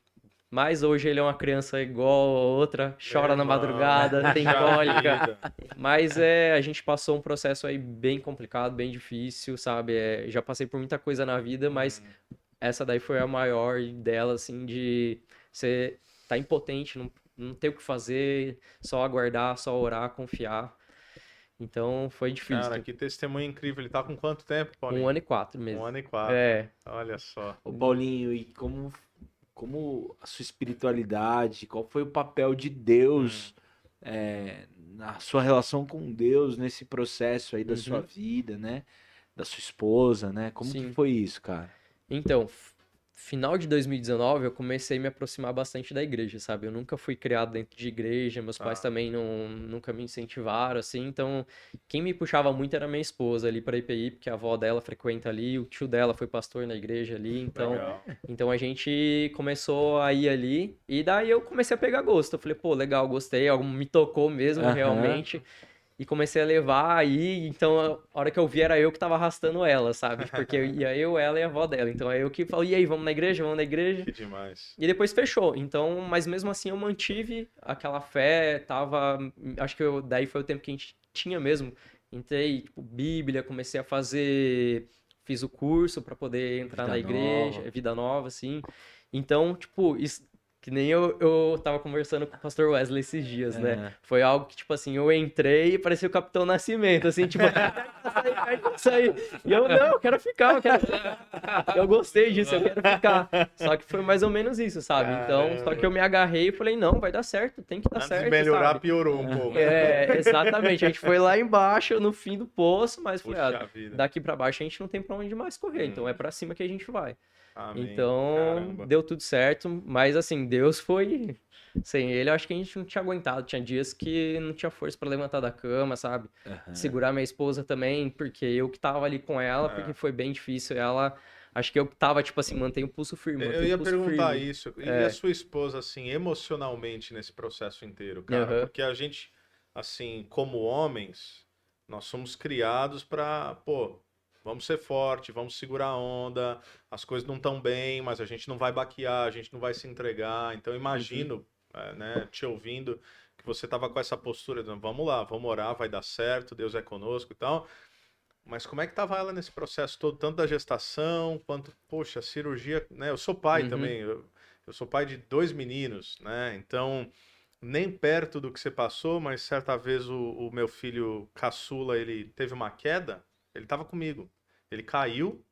Mas hoje ele é uma criança igual a outra, chora na Irmão, madrugada, tem puxa cólica. Mas é, a gente passou um processo aí bem complicado, bem difícil, sabe? É, já passei por muita coisa na vida, mas essa daí foi a maior dela, assim, de você tá impotente, não, não ter o que fazer, só aguardar, só orar, confiar. Então foi difícil. Cara, que testemunho incrível. Ele tá com quanto tempo, Paulinho? um ano e quatro mesmo. Um ano e quatro. É, Olha só. Ô Paulinho, e como, como a sua espiritualidade, qual foi o papel de Deus é, na sua relação com Deus nesse processo aí da Uhum. sua vida, né? Da sua esposa, né? Como que Sim. foi isso, cara? Então, final de 2019 eu comecei a me aproximar bastante da igreja, sabe? Eu nunca fui criado dentro de igreja, meus pais Ah. também não, nunca me incentivaram, assim, então quem me puxava muito era minha esposa ali para IPI, porque a avó dela frequenta ali, o tio dela foi pastor na igreja ali, então Legal. então a gente começou a ir ali e daí eu comecei a pegar gosto. Eu falei, pô, legal, gostei, algo me tocou mesmo, realmente. E comecei a levar aí, então a hora que eu vi era eu que tava arrastando ela, sabe? Porque ia eu, ela e a avó dela. Então é eu que falo, e aí, vamos na igreja, vamos na igreja? Que demais. E depois fechou. Então, mas mesmo assim eu mantive aquela fé, tava, acho que eu- daí foi o tempo que a gente tinha mesmo. Entrei, tipo, Bíblia, comecei a fazer, fiz o curso para poder entrar Vida na igreja, nova. vida nova, assim. Então, tipo, isso que nem eu, eu tava conversando com o pastor Wesley esses dias, né? É. Foi algo que, tipo assim, eu entrei e parecia o Capitão Nascimento, assim, tipo, sair, sair. E eu, não, eu quero ficar, eu quero Eu gostei disso, eu quero ficar. Só que foi mais ou menos isso, sabe? Então, só que eu me agarrei e falei, não, vai dar certo, tem que dar Antes certo, de melhorar, sabe? piorou um pouco. É, exatamente. A gente foi lá embaixo, no fim do poço, mas foi, Puxa ah, vida. daqui pra baixo a gente não tem pra onde mais correr, Hum. então é pra cima que a gente vai. Amém. Então, Caramba. deu tudo certo, mas assim, Deus foi. Sem ele, eu acho que a gente não tinha aguentado. Tinha dias que não tinha força pra levantar da cama, sabe? Aham. Segurar minha esposa também, porque eu que tava ali com ela, É. porque foi bem difícil. Ela, acho que eu que tava, tipo assim, mantém o pulso firme. Eu ia pulso perguntar firme. isso. E É. a sua esposa, assim, emocionalmente nesse processo inteiro, cara? Aham. Porque a gente, assim, como homens, nós somos criados pra, pô, vamos ser forte, vamos segurar a onda, as coisas não estão bem, mas a gente não vai baquear, a gente não vai se entregar. Então, imagino, é, né, te ouvindo, que você tava com essa postura, de, vamos lá, vamos orar, vai dar certo, Deus é conosco e tal. Mas como é que tava ela nesse processo todo, tanto da gestação, quanto, poxa, cirurgia, né? Eu sou pai Uhum. também, eu, eu sou pai de dois meninos, né? Então, nem perto do que você passou, mas certa vez o, o meu filho caçula, ele teve uma queda, ele tava comigo. Ele caiu,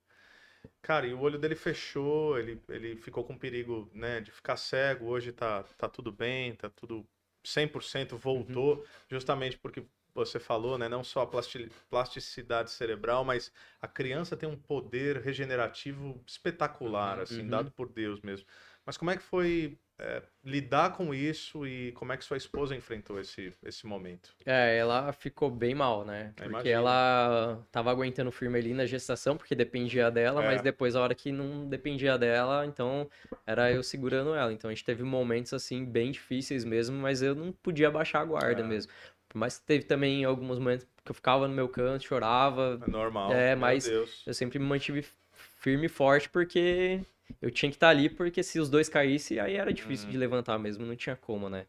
cara, e o olho dele fechou, ele, ele ficou com perigo, né, de ficar cego. Hoje tá, tá tudo bem, tá tudo 100% voltou, Uhum. justamente porque você falou, né, não só a plasti- plasticidade cerebral, mas a criança tem um poder regenerativo espetacular, Uhum. assim, Uhum. dado por Deus mesmo. Mas como é que foi é, lidar com isso e como é que sua esposa enfrentou esse, esse momento? É, ela ficou bem mal, né? Porque ela tava aguentando firme ali na gestação, porque dependia dela, É. mas depois, a hora que não dependia dela, então era eu segurando ela. Então a gente teve momentos, assim, bem difíceis mesmo, mas eu não podia baixar a guarda É. mesmo. Que teve também alguns momentos que eu ficava no meu canto, chorava, É normal. É, mas eu sempre me mantive firme e forte, porque eu tinha que estar ali, porque se os dois caíssem, aí era difícil Uhum. de levantar mesmo, não tinha como, né?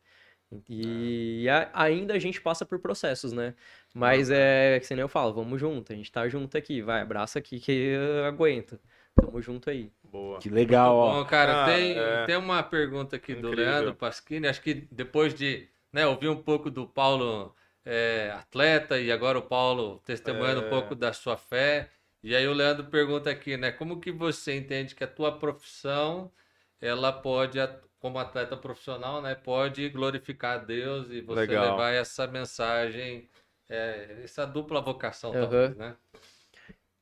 E a- ainda a gente passa por processos, né? Mas é, que nem eu falo, vamos junto, a gente tá junto aqui, vai, abraça aqui que eu aguento. Tamo junto aí. Boa. Que legal, ó. Bom, cara, Ah, tem, é. tem uma pergunta aqui do Incrível. Leandro Pasquini. Acho que depois de né, ouvir um pouco do Paulo é, atleta e agora o Paulo testemunhando É. um pouco da sua fé. E aí o Leandro pergunta aqui, né? Como que você entende que a tua profissão ela pode, como atleta profissional, né, pode glorificar a Deus e você Legal. levar essa mensagem, é, essa dupla vocação, Aham. talvez, né?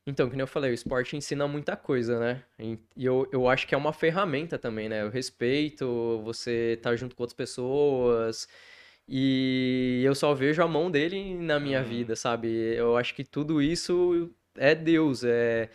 Então, nem eu falei, o esporte ensina muita coisa, né? E eu, eu acho que é uma ferramenta também, né? O respeito, você tá junto com outras pessoas. E eu só vejo a mão dele na minha Hum. vida, sabe? Eu acho que tudo isso é Deus. É...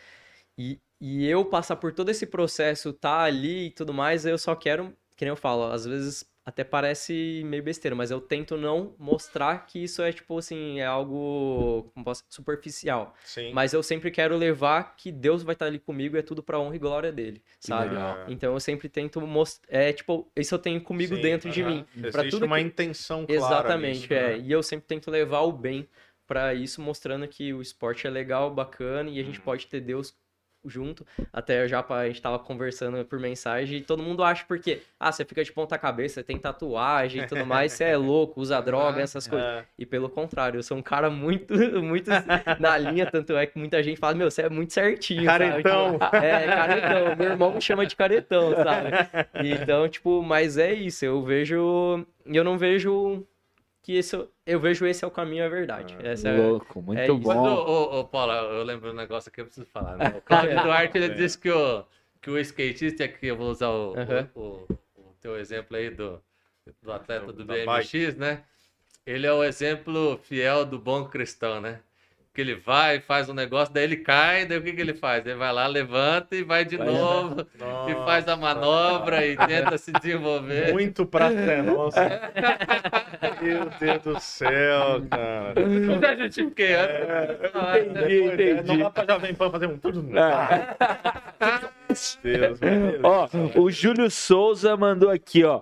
E, e eu passar por todo esse processo, tá ali e tudo mais, eu só quero, que nem eu falo, às vezes até parece meio besteira, mas eu tento não mostrar que isso é, tipo assim, é algo como posso- superficial. Sim. Mas eu sempre quero levar que Deus vai estar ali comigo, é tudo pra honra e glória dele, sabe? legal. Então eu sempre tento mostrar, é tipo, isso eu tenho comigo Sim, dentro de aham. mim. Pra Existe tudo uma que- intenção clara Exatamente, nisso, é. né? E eu sempre tento levar o bem pra isso, mostrando que o esporte é legal, bacana e a gente Uhum. pode ter Deus junto. Até já a gente tava conversando por mensagem e todo mundo acha porque, ah, você fica de ponta cabeça, tem tatuagem e tudo mais, você é louco, usa droga, essas coisas. É. E pelo contrário, eu sou um cara muito, muito na linha, tanto é que muita gente fala, meu, você é muito certinho, Caretão. sabe? Tipo, É, caretão. Meu irmão me chama de caretão, sabe? Então, tipo, mas é isso, eu vejo, eu não vejo que esse, eu vejo esse é o caminho, é verdade. Essa é, Louco, muito é isso. Mas, ô, bom. ô, ô, Paulo, eu lembro um negócio que eu preciso falar, né? O Cláudio Duarte, ele É. disse que o, que o skatista, que eu vou usar o, o, o- o teu exemplo aí do, do atleta Do- BMX, né? Ele é o exemplo fiel do bom cristão, né? Que ele vai, faz um negócio, daí ele cai, daí o que, que ele faz? Ele vai lá, levanta e vai de Vai. novo, e faz a manobra e tenta se desenvolver. Muito pra ser, nossa. Meu Deus do céu, cara. Já justifiquei antes. É, Entendi, depois, é, entendi. Não dá pra Jovem Pan fazer um tudo. É. Deus. Ó, o Júlio Souza mandou aqui, ó.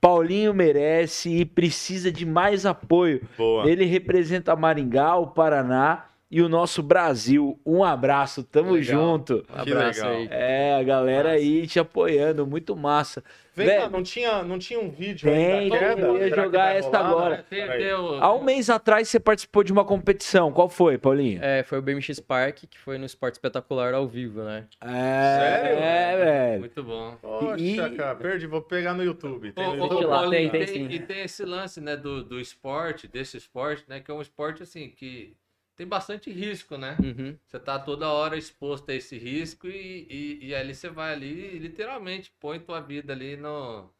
Paulinho merece e precisa de mais apoio. Boa. Ele representa Maringá, o Paraná e o nosso Brasil. Um abraço, tamo Legal. junto. um abraço legal. aí. É, a galera aí te apoiando, muito massa. Vem cá, Velho, não tinha, não tinha um vídeo Tem, aí da queda? eu ia jogar rolar? agora. Tem, tem o- Há um mês atrás você participou de uma competição. Qual foi, Paulinho? É, foi o BMX Park, que foi no Esporte Espetacular ao vivo, né? É, Sério? É, velho. Muito bom. Poxa, E- cara, perdi, vou pegar no YouTube. Tem no YouTube? lá, tem, e tem sim. E tem esse lance, né, do, do esporte, desse esporte, né, que é um esporte, assim, que tem bastante risco, né? Uhum. Você tá toda hora exposto a esse risco e, e, e ali você vai ali e literalmente põe tua vida ali no,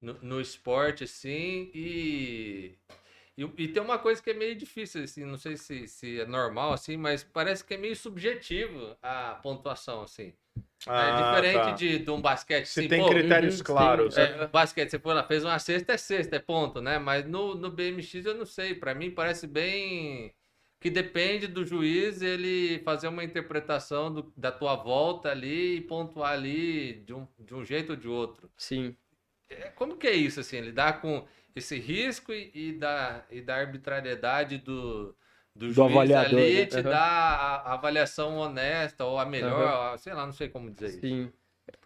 no, no esporte, assim, e, e... E tem uma coisa que é meio difícil, assim, não sei se, se é normal, assim, mas parece que é meio subjetivo a pontuação, assim. Ah, é diferente tá. de, de um basquete. Se assim, tem pô, critérios uhum, claros. sim, né? é, basquete, você foi lá, fez uma cesta, é cesta, é ponto, né? Mas no, no BMX eu não sei. Pra mim parece bem que depende do juiz ele fazer uma interpretação do- da tua volta ali e pontuar ali de um, de um jeito ou de outro. Sim. É, como que é isso, assim? Lidar com esse risco e, e da, e da arbitrariedade do, do, juiz avaliador, ali né? te Aham. dar a, a avaliação honesta ou a melhor, a- sei lá, não sei como dizer isso. Sim.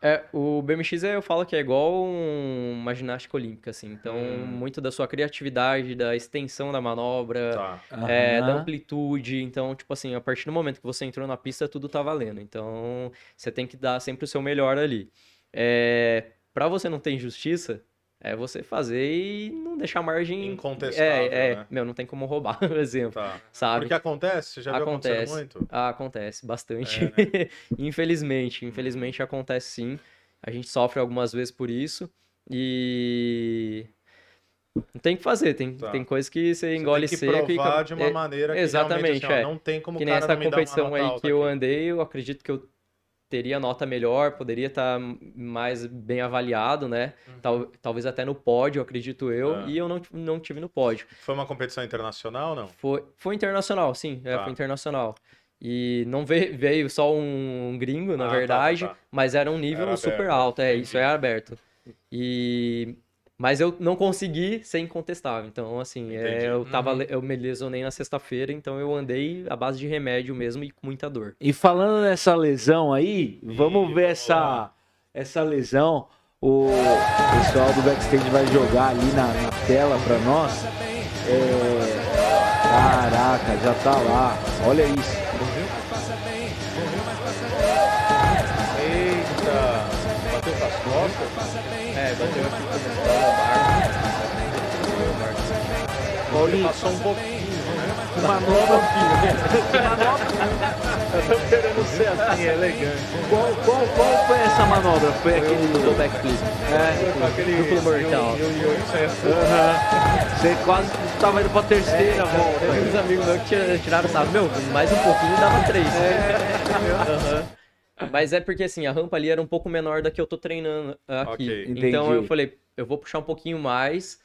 É, o BMX é, eu falo que é igual um- uma ginástica olímpica, assim. Então, Hum. muito da sua criatividade, da extensão da manobra, Tá. é, da amplitude. Então, tipo assim, a partir do momento que você entrou na pista, tudo tá valendo. Então, você tem que dar sempre o seu melhor ali. É, para você não ter injustiça, é você fazer e não deixar margem. Incontestável, É, é, né? meu, não tem como roubar, por exemplo, Tá. sabe? Porque acontece? Você já Acontece. muito? Ah, acontece bastante. É, né? Infelizmente, infelizmente acontece sim. A gente sofre algumas vezes por isso e não tem o que fazer, tem, Tá. tem coisas que você Você engole tem que seco e provar acaba- de uma maneira que exatamente, assim, ó, é. não tem como que nem essa não me dar uma competição aí que eu aqui. andei, eu acredito que eu teria nota melhor, poderia estar mais bem avaliado, né? Tal, talvez até no pódio, acredito eu, Ah. e eu não, não tive no pódio. Foi uma competição internacional não? Foi, foi internacional, sim, é, Tá. foi internacional. E não veio, veio só um gringo, na Ah, tá, tá, verdade, tá. mas era um nível Era super aberto, alto, é, isso é aberto. E mas eu não consegui ser incontestável. Então, assim, é, eu tava, Uhum. eu me lesionei na sexta-feira, então eu andei à base de remédio mesmo e com muita dor. E falando nessa lesão aí, vamos ver essa, essa lesão. O pessoal do backstage vai jogar ali na, na tela pra nós. É, Caraca, já tá lá. Olha isso. Eita! Bateu com as costas? É, bateu aqui a lombar. Paulinho, Passou um pouquinho, né? manobra. Eu tô querendo ser assim, elegante. Qual, qual, qual foi essa manobra? Foi Foi aquele o do backflip. É. Com aquele Duplo mortal. Eu, eu, eu, isso é. Aham. Você quase tava indo pra terceira volta. Teve uns amigos meus que tira- tiraram, sabe? Meu, mais um pouquinho dava três. Aham. Mas é porque assim, a rampa ali era um pouco menor da que eu tô treinando aqui. Ok. Então eu falei, eu vou puxar um pouquinho mais,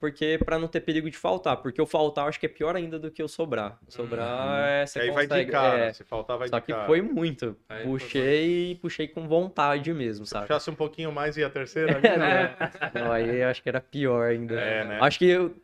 porque pra não ter perigo de faltar. Porque eu faltar, eu acho que é pior ainda do que eu sobrar. Sobrar é. Que Você aí vai de consegue, cara. é. Se faltar, vai Só de que cara. foi muito. Aí puxei e puxei com vontade mesmo, sabe? Puxasse um pouquinho mais e a terceira ali, né? Não, aí eu acho que era pior ainda. É, né? Acho que eu-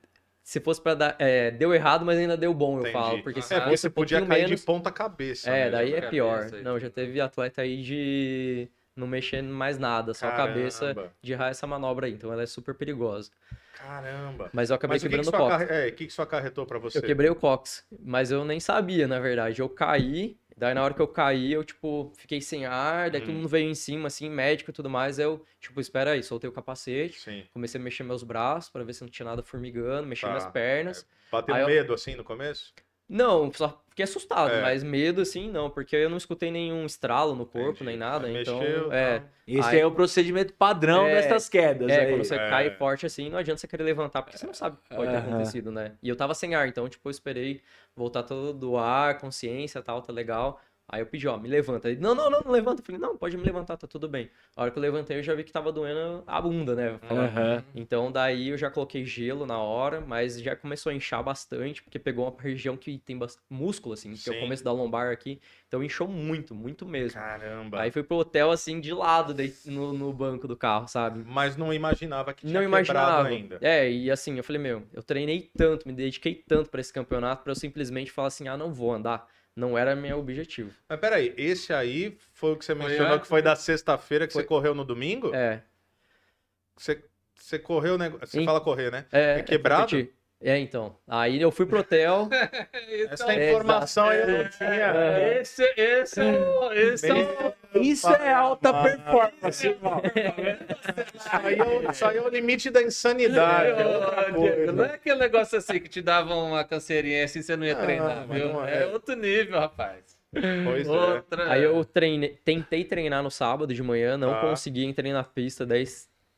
se fosse pra dar. é, deu errado, mas ainda deu bom, eu Entendi. falo. Porque se é, porque fosse você um podia cair menos, de ponta cabeça. É, mesmo, daí é né? pior. Cabeça Não, já teve atleta aí de não mexer mais nada, só a cabeça de errar essa manobra aí. Então ela é super perigosa. Caramba. Mas eu acabei Mas o que, que, quebrando cox. acarre... é, o que, que isso acarretou pra você? Eu quebrei o cox, mas eu nem sabia, na verdade. Eu caí, daí na hora que eu caí, eu, tipo, fiquei sem ar, daí Hum. todo mundo veio em cima, assim, médico e tudo mais. Eu, tipo, espera aí, soltei o capacete, Sim. comecei a mexer meus braços pra ver se não tinha nada formigando, mexer Tá. minhas pernas. Bateu Aí eu- medo assim no começo? Não, só fiquei assustado, É. mas medo assim não, porque eu não escutei nenhum estralo no corpo, Entendi. nem nada, Aí então, mexeu, é. Esse Aí- é o procedimento padrão É, dessas quedas é, aí. quando você É. cai forte assim, não adianta você querer levantar, porque você não sabe o que pode ter acontecido, né? E eu tava sem ar, então, tipo, eu esperei voltar todo do ar, consciência, tal, tá legal. Aí eu pedi, ó, me levanta. Ele, não, não, não, não levanta. Eu falei, não, pode me levantar, tá tudo bem. A hora que eu levantei, eu já vi que tava doendo a bunda, né? Aham. Então daí eu já coloquei gelo na hora, mas já começou a inchar bastante, porque pegou uma região que tem músculo, assim, que é o começo da lombar aqui. Então inchou muito, muito mesmo. Caramba. Aí fui pro hotel, assim, de lado, no, no banco do carro, sabe? Mas não imaginava que tinha Não quebrado imaginava. ainda. É, e assim, eu falei, meu, eu treinei tanto, me dediquei tanto pra esse campeonato, pra eu simplesmente falar assim, ah, não vou andar. Não era meu objetivo. Mas peraí, esse aí foi o que você mencionou que foi da sexta-feira que Foi. você correu no domingo? É. Você, você correu, né? Você Em- fala correr, né? É, É quebrado? competi. É, então. Aí eu fui pro hotel. Essa É, informação aí eu não tinha. É. Esse, esse é o. Esse é o. Isso é alta Ah. performance, irmão. Isso aí, é o, isso aí é o limite da insanidade. é. Não é aquele negócio assim que te dava uma canseirinha assim você não ia Não, treinar, viu? é. é. outro nível, rapaz. Pois é. Outra. Aí eu treinei, tentei treinar no sábado de manhã, não Tá. consegui, entrei na pista, daí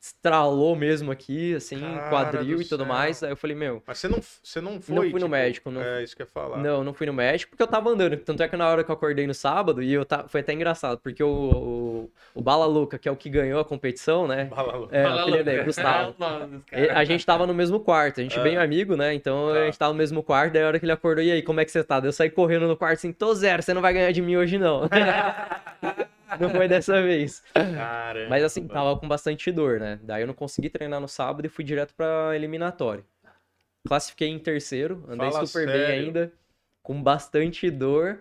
estralou mesmo aqui, assim, Cara quadril e tudo céu. mais. Aí eu falei, meu, Mas você não, você não foi. Não fui no tipo, médico, não- É isso que eu ia falar. Não, não fui no médico porque eu tava andando. Tanto é que na hora que eu acordei no sábado, e eu ta... foi até engraçado, porque o, o, o Bala Louca, que é o que ganhou a competição, né? Bala louca. É, o apelido dele. Gustavo. É E-. A gente tava no mesmo quarto, a gente Ah. bem amigo, né? Então Tá. a gente tava no mesmo quarto, daí a hora que ele acordou, e aí, como é que você tá? Daí eu saí correndo no quarto assim, tô zero, você não vai ganhar de mim hoje não. não foi dessa vez. Caramba. Mas assim, tava com bastante dor, né? Daí eu não consegui treinar no sábado e fui direto pra eliminatória. Classifiquei em terceiro, andei Fala super bem sério. ainda, com bastante dor.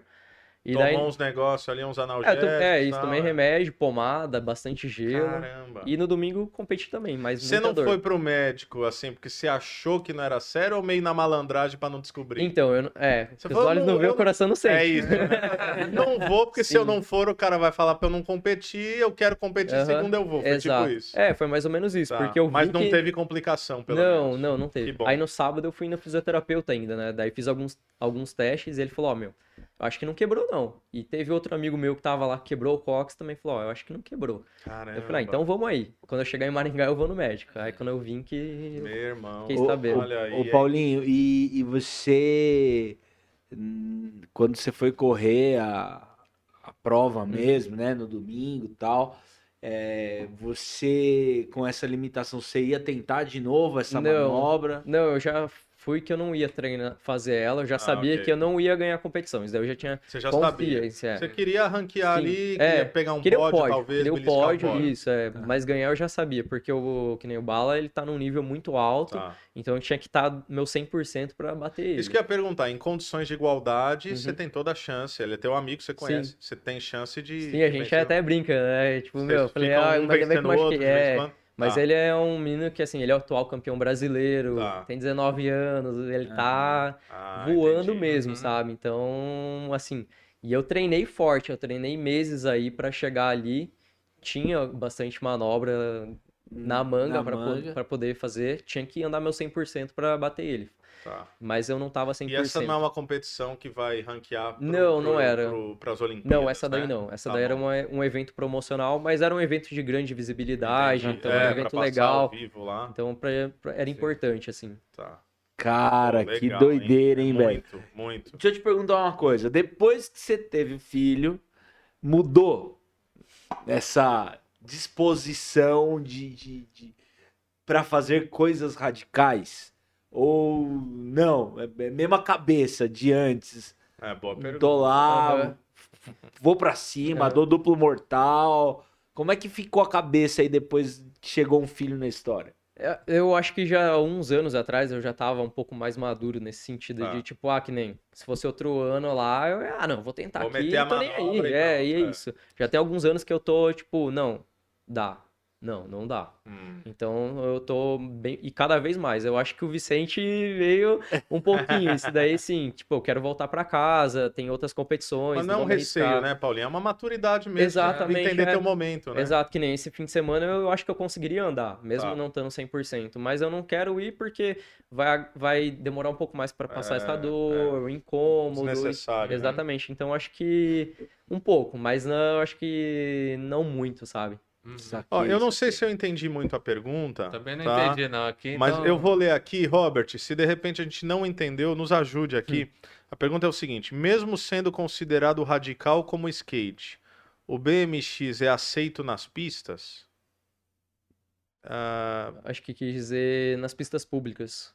E Tomou daí, uns negócios ali, uns é, analgésicos. to- é, isso, tomei é. remédio, pomada, bastante gelo. Caramba. E no domingo competi também, mas Você não dor. foi pro médico, assim, porque você achou que não era sério ou meio na malandragem pra não descobrir? Então, eu, não- é, Você os falou, olhos não, não vê, eu o coração não sente. É isso. né? não vou, porque se eu Sim. não for, o cara vai falar pra eu não competir, eu quero competir, segundo eu vou. Foi Exato. tipo isso. É, foi mais ou menos isso, Tá. porque eu Mas não que... teve complicação, pelo não, menos. não, não Que teve. Aí no sábado eu fui no fisioterapeuta ainda, né? Daí fiz alguns, alguns testes e ele falou, ó, meu, eu acho que não quebrou não. E teve outro amigo meu que tava lá, que quebrou o cox, também falou, ó, eu acho que não quebrou. Caramba. Eu falei, ah, então vamos aí. Quando eu chegar em Maringá eu vou no médico. Aí quando eu vim que... Meu irmão. Fiquei sabendo. Olha aí. Ô? Paulinho, e, e você. Quando você foi correr a, a prova Uhum. mesmo, né? No domingo e tal. é, você, com essa limitação, você ia tentar de novo essa Não. manobra? Não, eu já fui que eu não ia treinar, fazer ela, eu já sabia Ah, ok. que eu não ia ganhar competição. Isso daí eu já tinha Você já sabia. é. Você queria ranquear Sim. ali, É, queria pegar um Queria pódio, pódio, talvez, queria o pódio, pódio. isso, é. Tá. Mas ganhar eu já sabia, porque o que nem o Bala, ele tá num nível muito alto, Tá. então eu tinha que estar meu 100% pra bater ele. Isso que eu ia perguntar, em condições de igualdade, você Uhum. tem toda a chance. Ele é teu amigo, você conhece. Você tem chance de. Sim, a gente até brinca, né? Tipo, Vocês meu, eu falei, ah, um bem que o outro, É. mas Tá. ele é um menino que, assim, ele é o atual campeão brasileiro, Tá. tem 19 anos, ele tá Ah, voando entendi. mesmo, Uhum. sabe? Então, assim, e eu treinei forte, eu treinei meses aí pra chegar ali, tinha bastante manobra na manga po- pra poder fazer, tinha que andar meu 100% pra bater ele, Tá. mas eu não tava 100%. E essa não é uma competição que vai ranquear pro, Não, não pro- era. pro- pras Olimpíadas, Não, essa daí né? não. Essa Tá daí era bom. uma- um evento promocional, mas era um evento de grande visibilidade, Entendi. então é, era um pra evento legal. ao vivo lá. Então pra- pra- era importante, assim. Tá. Cara, Pô, que legal, doideira, hein, velho? Muito, muito. Deixa eu te perguntar uma coisa. Depois que você teve filho, mudou essa disposição de, de, de para fazer coisas radicais? Ou não? É a mesma cabeça de antes. É, boa pergunta. Tô lá, Aham. vou pra cima, Aham. dou duplo mortal. Como é que ficou a cabeça aí depois que chegou um filho na história? É, Eu acho que já há uns anos atrás eu já tava um pouco mais maduro nesse sentido Tá. de tipo, ah, que nem se fosse outro ano lá, eu, ah, não, vou tentar Vou aqui, meter a tô nem aí. e É, e é é. isso. Já tem alguns anos que eu tô, tipo, não, dá. Não, não dá. Hum. Então eu tô bem. E cada vez mais. Eu acho que o Vicente veio um pouquinho. Isso daí, sim. Tipo, eu quero voltar pra casa, tem outras competições. Mas não é um receio, né, Paulinho? É uma maturidade mesmo. Exatamente, Entender é. teu momento, né? Exato, que nem esse fim de semana eu acho que eu conseguiria andar, mesmo Tá. não estando 100%. Mas eu não quero ir porque vai, vai demorar um pouco mais pra passar É, essa dor, o incômodo. Desnecessário, né? Exatamente. Então eu acho que um pouco, mas não, eu acho que não muito, sabe? Uhum. Saquei, Ó, eu não sei se eu entendi muito a pergunta. Também não tá? entendi, não. Aqui, Mas então... eu vou ler aqui, Robert. Se de repente a gente não entendeu, nos ajude aqui. Hum. A pergunta é o seguinte: mesmo sendo considerado radical como skate, o BMX é aceito nas pistas? Ah, Acho que quis dizer nas pistas públicas.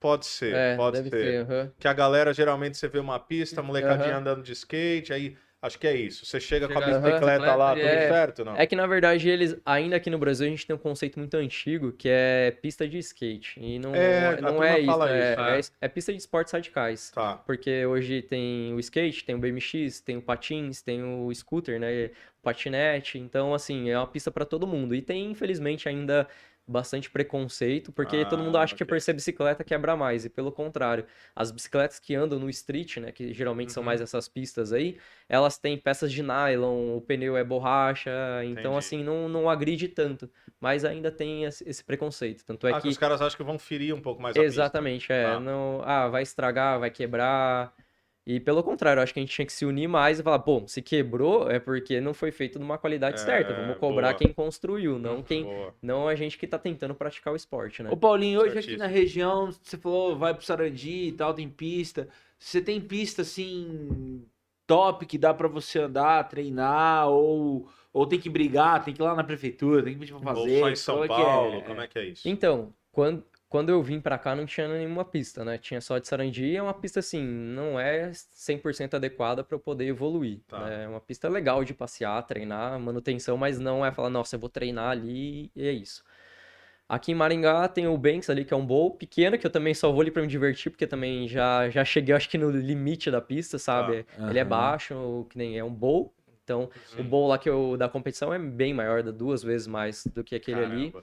pode ser, é, pode deve ser. ser. aham. Que a galera geralmente você vê uma pista, a molecadinha Aham. andando de skate, aí acho que é isso. Você chega, com a Chega com a bicicleta lá, tudo é- certo, não? É que na verdade eles, ainda aqui no Brasil, a gente tem um conceito muito antigo que é pista de skate. E não É, é, a não turma é isso, fala é, isso, é. é- é pista de esportes radicais. Tá. Porque hoje tem o skate, tem o BMX, tem o patins, tem o scooter, né? O patinete. Então, assim, é uma pista para todo mundo. E tem, infelizmente, ainda bastante preconceito, porque todo mundo Ah, acha que ok. por ser bicicleta quebra mais. E pelo contrário, as bicicletas que andam no street, né? Que geralmente são Uhum. mais essas pistas aí, elas têm peças de nylon, o pneu é borracha. Então, Entendi. assim, não, não agride tanto. Mas ainda tem esse preconceito. Tanto é ah, que que. os caras acham que vão ferir um pouco mais a pista. Exatamente, é. Tá. Não, ah, vai estragar, vai quebrar. E pelo contrário, eu acho que a gente tinha que se unir mais e falar, pô, se quebrou é porque não foi feito numa qualidade É, certa. Vamos cobrar boa. quem construiu, não quem, Boa. não a gente que tá tentando praticar o esporte, né? Ô Paulinho, hoje aqui Certíssimo. na região, você falou, vai pro Sarandi e tal, tem pista. Você tem pista assim top que dá pra você andar, treinar ou ou tem que brigar, tem que ir lá na prefeitura, tem que pedir pra Ou fazer. só em São é que Paulo, é? como é que é isso? Então, quando, quando eu vim pra cá não tinha nenhuma pista, né? Tinha só de Sarandi, é uma pista assim, não é 100% adequada pra eu poder evoluir. Tá. né? É uma pista legal de passear, treinar, manutenção, mas não é falar, nossa, eu vou treinar ali e é isso. Aqui em Maringá tem o Banks ali, que é um bowl pequeno, que eu também só vou ali pra me divertir, porque também já, já cheguei, acho que no limite da pista, sabe? Ah, Ele é baixo, que nem é um bowl. Então, o bowl lá que eu, da competição é bem maior, duas vezes mais do que aquele ali.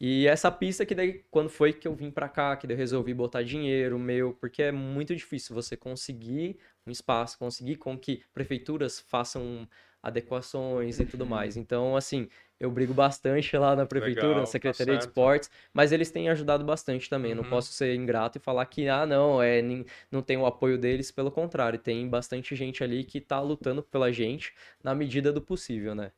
E essa pista que daí, quando foi que eu vim pra cá, que daí eu resolvi botar dinheiro meu, porque é muito difícil você conseguir um espaço, conseguir com que prefeituras façam adequações e tudo mais. Então, assim, eu brigo bastante lá na prefeitura, Legal, na tá Secretaria de certo. Esportes, mas eles têm ajudado bastante também. Não Uhum. posso ser ingrato e falar que, ah, não, é, nin- não tem o apoio deles, pelo contrário, tem bastante gente ali que tá lutando pela gente na medida do possível, né?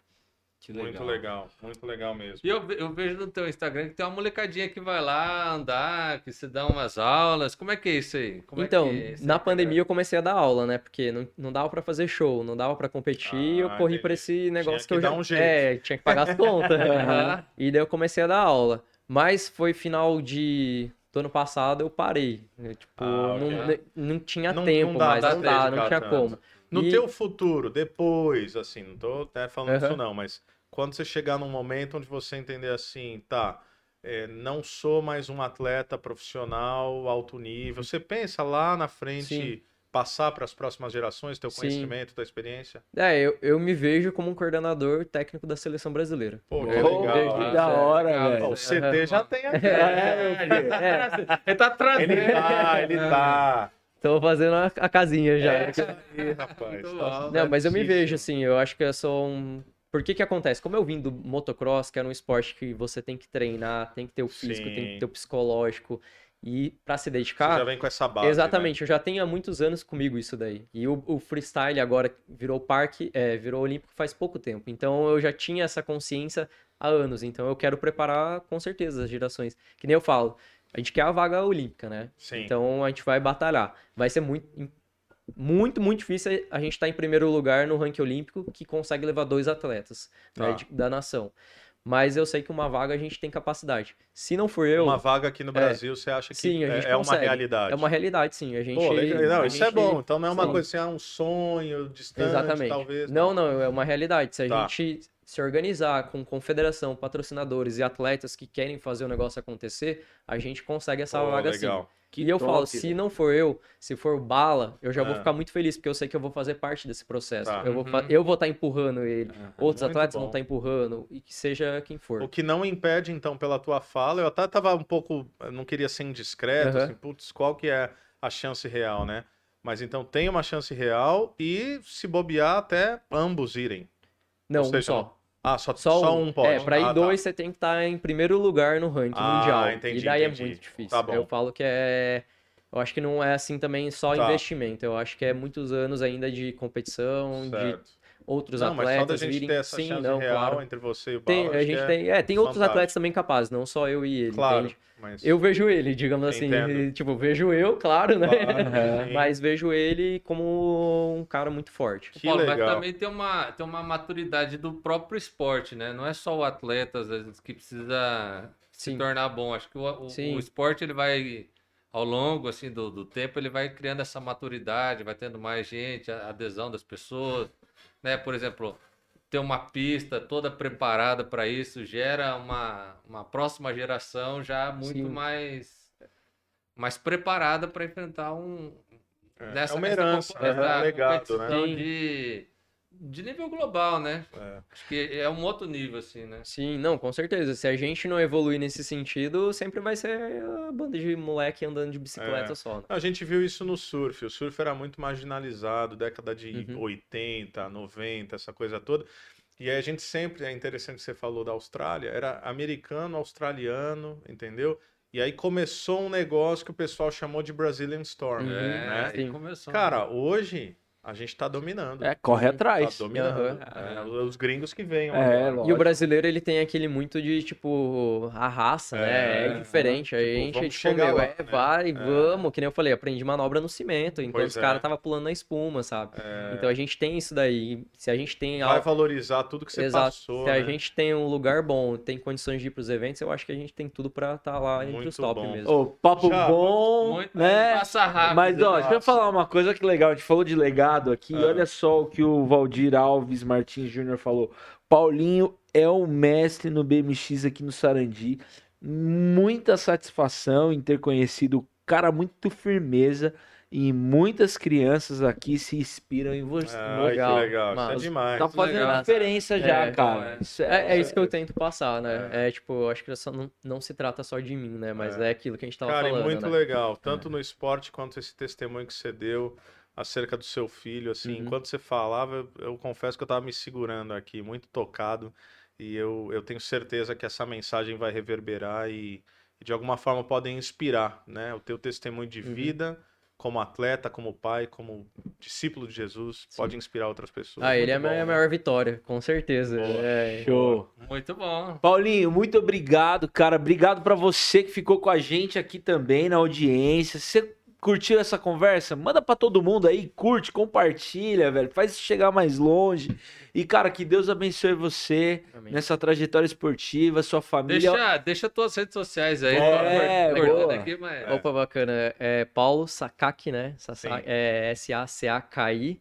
Que Muito legal, muito legal mesmo. E eu, eu vejo no teu Instagram que tem uma molecadinha que vai lá andar, que se dá umas aulas. Como é que é isso aí? Como é então, que é isso na pandemia eu comecei a dar aula, né? Porque não, não dava pra fazer show, não dava pra competir, e eu Ah, corri pra esse negócio Tinha que, eu que já dar um jeito. É, tinha que pagar as contas. Aham. E daí eu comecei a dar aula. Mas foi final de do ano passado eu parei. né? Tipo, Ah, não, ok. não tinha Não- tempo não dá mais, pra não dá, não tinha tanto. como. No E- teu futuro, depois, assim, não tô até falando Aham. isso não, mas quando você chegar num momento onde você entender assim, tá, é, não sou mais um atleta profissional alto nível, você pensa lá na frente Sim. passar para as próximas gerações teu Sim. conhecimento, tua experiência? É, eu, eu me vejo como um coordenador técnico da seleção brasileira. Pô, que legal. que né? da hora, Legal, velho. O CT já tem aqui. É, meu filho. É, Ele tá trazendo. Ele tá, ele tá. tô fazendo a, a casinha já. É aí, rapaz. Tá. Não, mas eu me vejo assim, eu acho que eu sou um. Por que que acontece? Como eu vim do motocross, que era um esporte que você tem que treinar, tem que ter o físico, tem Sim. que ter o psicológico, e pra se Você dedicar. já vem com essa base. né? Exatamente, eu já tenho há muitos anos comigo isso daí. E o, o freestyle agora virou parque, é, virou olímpico faz pouco tempo. Então eu já tinha essa consciência há anos. Então eu quero preparar com certeza as gerações. Que nem eu falo, a gente quer a vaga olímpica, né? Sim. Então a gente vai batalhar. Vai ser muito, muito, muito difícil a gente estar em primeiro lugar no ranking olímpico que consegue levar dois atletas né, Tá. de- da nação. Mas eu sei que uma vaga a gente tem capacidade. Se não for eu, Uma vaga aqui no Brasil, você acha que Sim, é, é uma realidade? é uma realidade, sim. A gente, Pô, legal. Não, isso é gente- bom. Então não é uma Sim. coisa assim, ah, um sonho distante, Exatamente. talvez. Não, não, é uma realidade. Se a Tá. gente se organizar com confederação, patrocinadores e atletas que querem fazer o negócio acontecer, a gente consegue essa Pô, vaga sim. Que e eu top, falo, se não for eu, se for o Bala, eu já vou Ah. ficar muito feliz, porque eu sei que eu vou fazer parte desse processo. Tá. Eu vou Uhum. eu vou estar empurrando ele. Aham. Outros Muito atletas bom. vão estar empurrando, e que seja quem for. O que não impede, então, pela tua fala, eu até tava um pouco, não queria ser indiscreto, Aham. assim, putz, qual que é a chance real, né? Mas então tem uma chance real e se bobear até ambos irem. Não, Ou um seja, só. Ah, só, Só, só um. um pode. É, pra ir Ah, tá. dois, você tem que estar em primeiro lugar no ranking Ah, mundial. entendi, e daí entendi. é muito difícil. Tá bom. Eu falo que é. Eu acho que não é assim também só Tá. investimento. Eu acho que é muitos anos ainda de competição, de Certo. outros Não, mas só da atletas gente virem. ter essa Sim, chance não, real claro. entre você e o Tem, Paulo, a gente é tem, é, tem outros atletas também capazes, não só eu e ele, Claro, entende? Mas... Eu vejo ele, digamos assim, Entendo. tipo, vejo eu, claro, né? Claro. Mas vejo ele como um cara muito forte. Que Paulo, legal. mas também tem uma, tem uma maturidade do próprio esporte, né? Não é só o atleta, às vezes, que precisa se Sim. tornar bom. Acho que o, o- o esporte, ele vai, ao longo, assim, do, do tempo, ele vai criando essa maturidade, vai tendo mais gente, a adesão das pessoas, né? Por exemplo, ter uma pista toda preparada para isso gera uma, uma próxima geração já muito Sim. mais, mais preparada para enfrentar um, É, nessa, é uma herança, É um legado, né? de, de nível global, né? É. Acho que é um outro nível, assim, né? Sim, não, com certeza. Se a gente não evoluir nesse sentido, sempre vai ser a banda de moleque andando de bicicleta É. só. Né? A gente viu isso no surf. O surf era muito marginalizado, década de Uhum. 80, 90, essa coisa toda. E aí a gente sempre, é interessante que você falou da Austrália, era americano, australiano, entendeu? E aí começou um negócio que o pessoal chamou de Brazilian Storm, Uhum. É, né? Sim. começou. Cara, hoje a gente tá dominando. É, corre Tá atrás. dominando. Aham. É, os gringos que venham. É. E o brasileiro, ele tem aquele muito de, tipo, a raça, né? É, É diferente. A tipo, gente, vamos tipo, chegar meu, lá, é, né? vai, É. vamos. Que nem eu falei, aprendi manobra no cimento, enquanto Pois os é. caras estavam pulando na espuma, sabe? É, Então a gente tem isso daí. Se a gente tem vai algo. valorizar tudo que você Exato. passou. Se a né? gente tem um lugar bom, tem condições de ir pros eventos, eu acho que a gente tem tudo pra estar lá entre Muito os top bom. mesmo. Ô, papo Já, bom, Muito né? passa rápido. Mas, ó, deixa eu falar uma coisa que legal. A gente falou de aqui. Ah. Olha só o que o Valdir Alves Martins Júnior falou. Paulinho é o mestre no BMX aqui no Sarandi. muita satisfação em ter conhecido um cara muito firmeza e muitas crianças aqui se inspiram em você. Ai, legal, que legal. Isso é mas demais. Tá fazendo legal. diferença já, É, cara. então, Isso É, é isso que eu tento passar, né? É. É, tipo, eu acho que só não, não se trata só de mim, né? Mas É. é, aquilo que a gente tava Cara, falando, muito né? legal, tanto no esporte quanto esse testemunho que você deu acerca do seu filho, assim, Uhum. enquanto você falava, eu, eu confesso que eu tava me segurando aqui, muito tocado, e eu, eu tenho certeza que essa mensagem vai reverberar e, e de alguma forma podem inspirar, né? O teu testemunho de Uhum. vida, como atleta, como pai, como discípulo de Jesus, Sim. pode inspirar outras pessoas. Ah, ele é a Muito minha bom, né? maior vitória, com certeza. Boa. É, Show. Muito bom. Paulinho, muito obrigado, cara. Obrigado pra você que ficou com a gente aqui também na audiência. Você curtiu essa conversa? Manda pra todo mundo aí, curte, compartilha, velho. Faz isso chegar mais longe. E, cara, que Deus abençoe você Amém. nessa trajetória esportiva, sua família. Deixa, deixa tuas redes sociais aí. É, boa. aqui, mas... É. Opa, bacana. É Paulo Sakaki, né? É S-A-C-A-K-I.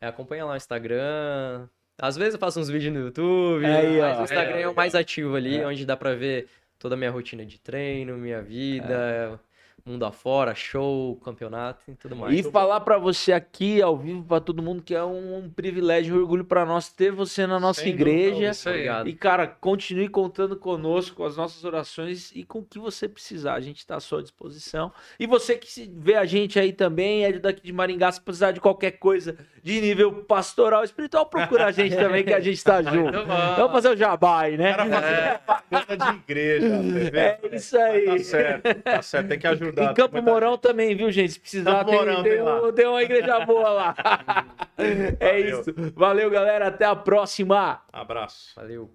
É, acompanha lá o Instagram. Às vezes eu faço uns vídeos no YouTube, Aí, mas ó. o Instagram é, É, o mais ativo ali, É. onde dá pra ver toda a minha rotina de treino, minha vida, mundo afora, show, campeonato e tudo mais. E falar pra você aqui ao vivo, pra todo mundo, que é um, um privilégio e um orgulho pra nós ter você na nossa Sem dúvida igreja. Isso aí. Obrigado. E, cara, continue contando conosco, com as nossas orações e com o que você precisar. A gente está à sua disposição. E você que se vê a gente aí também, é daqui de Maringá, se precisar de qualquer coisa de nível pastoral, espiritual, procura a gente também, que a gente tá junto. Vamos fazer o O né? cara fazendo propaganda de igreja? É isso aí. Tá certo, tá certo, tem que ajudar. Em Campo muita Mourão também, viu, gente? Se precisar, Campo tem, Mourão tem, tem lá. tem uma igreja boa lá. é Valeu. isso. Valeu, galera. Até a próxima. Abraço. Valeu.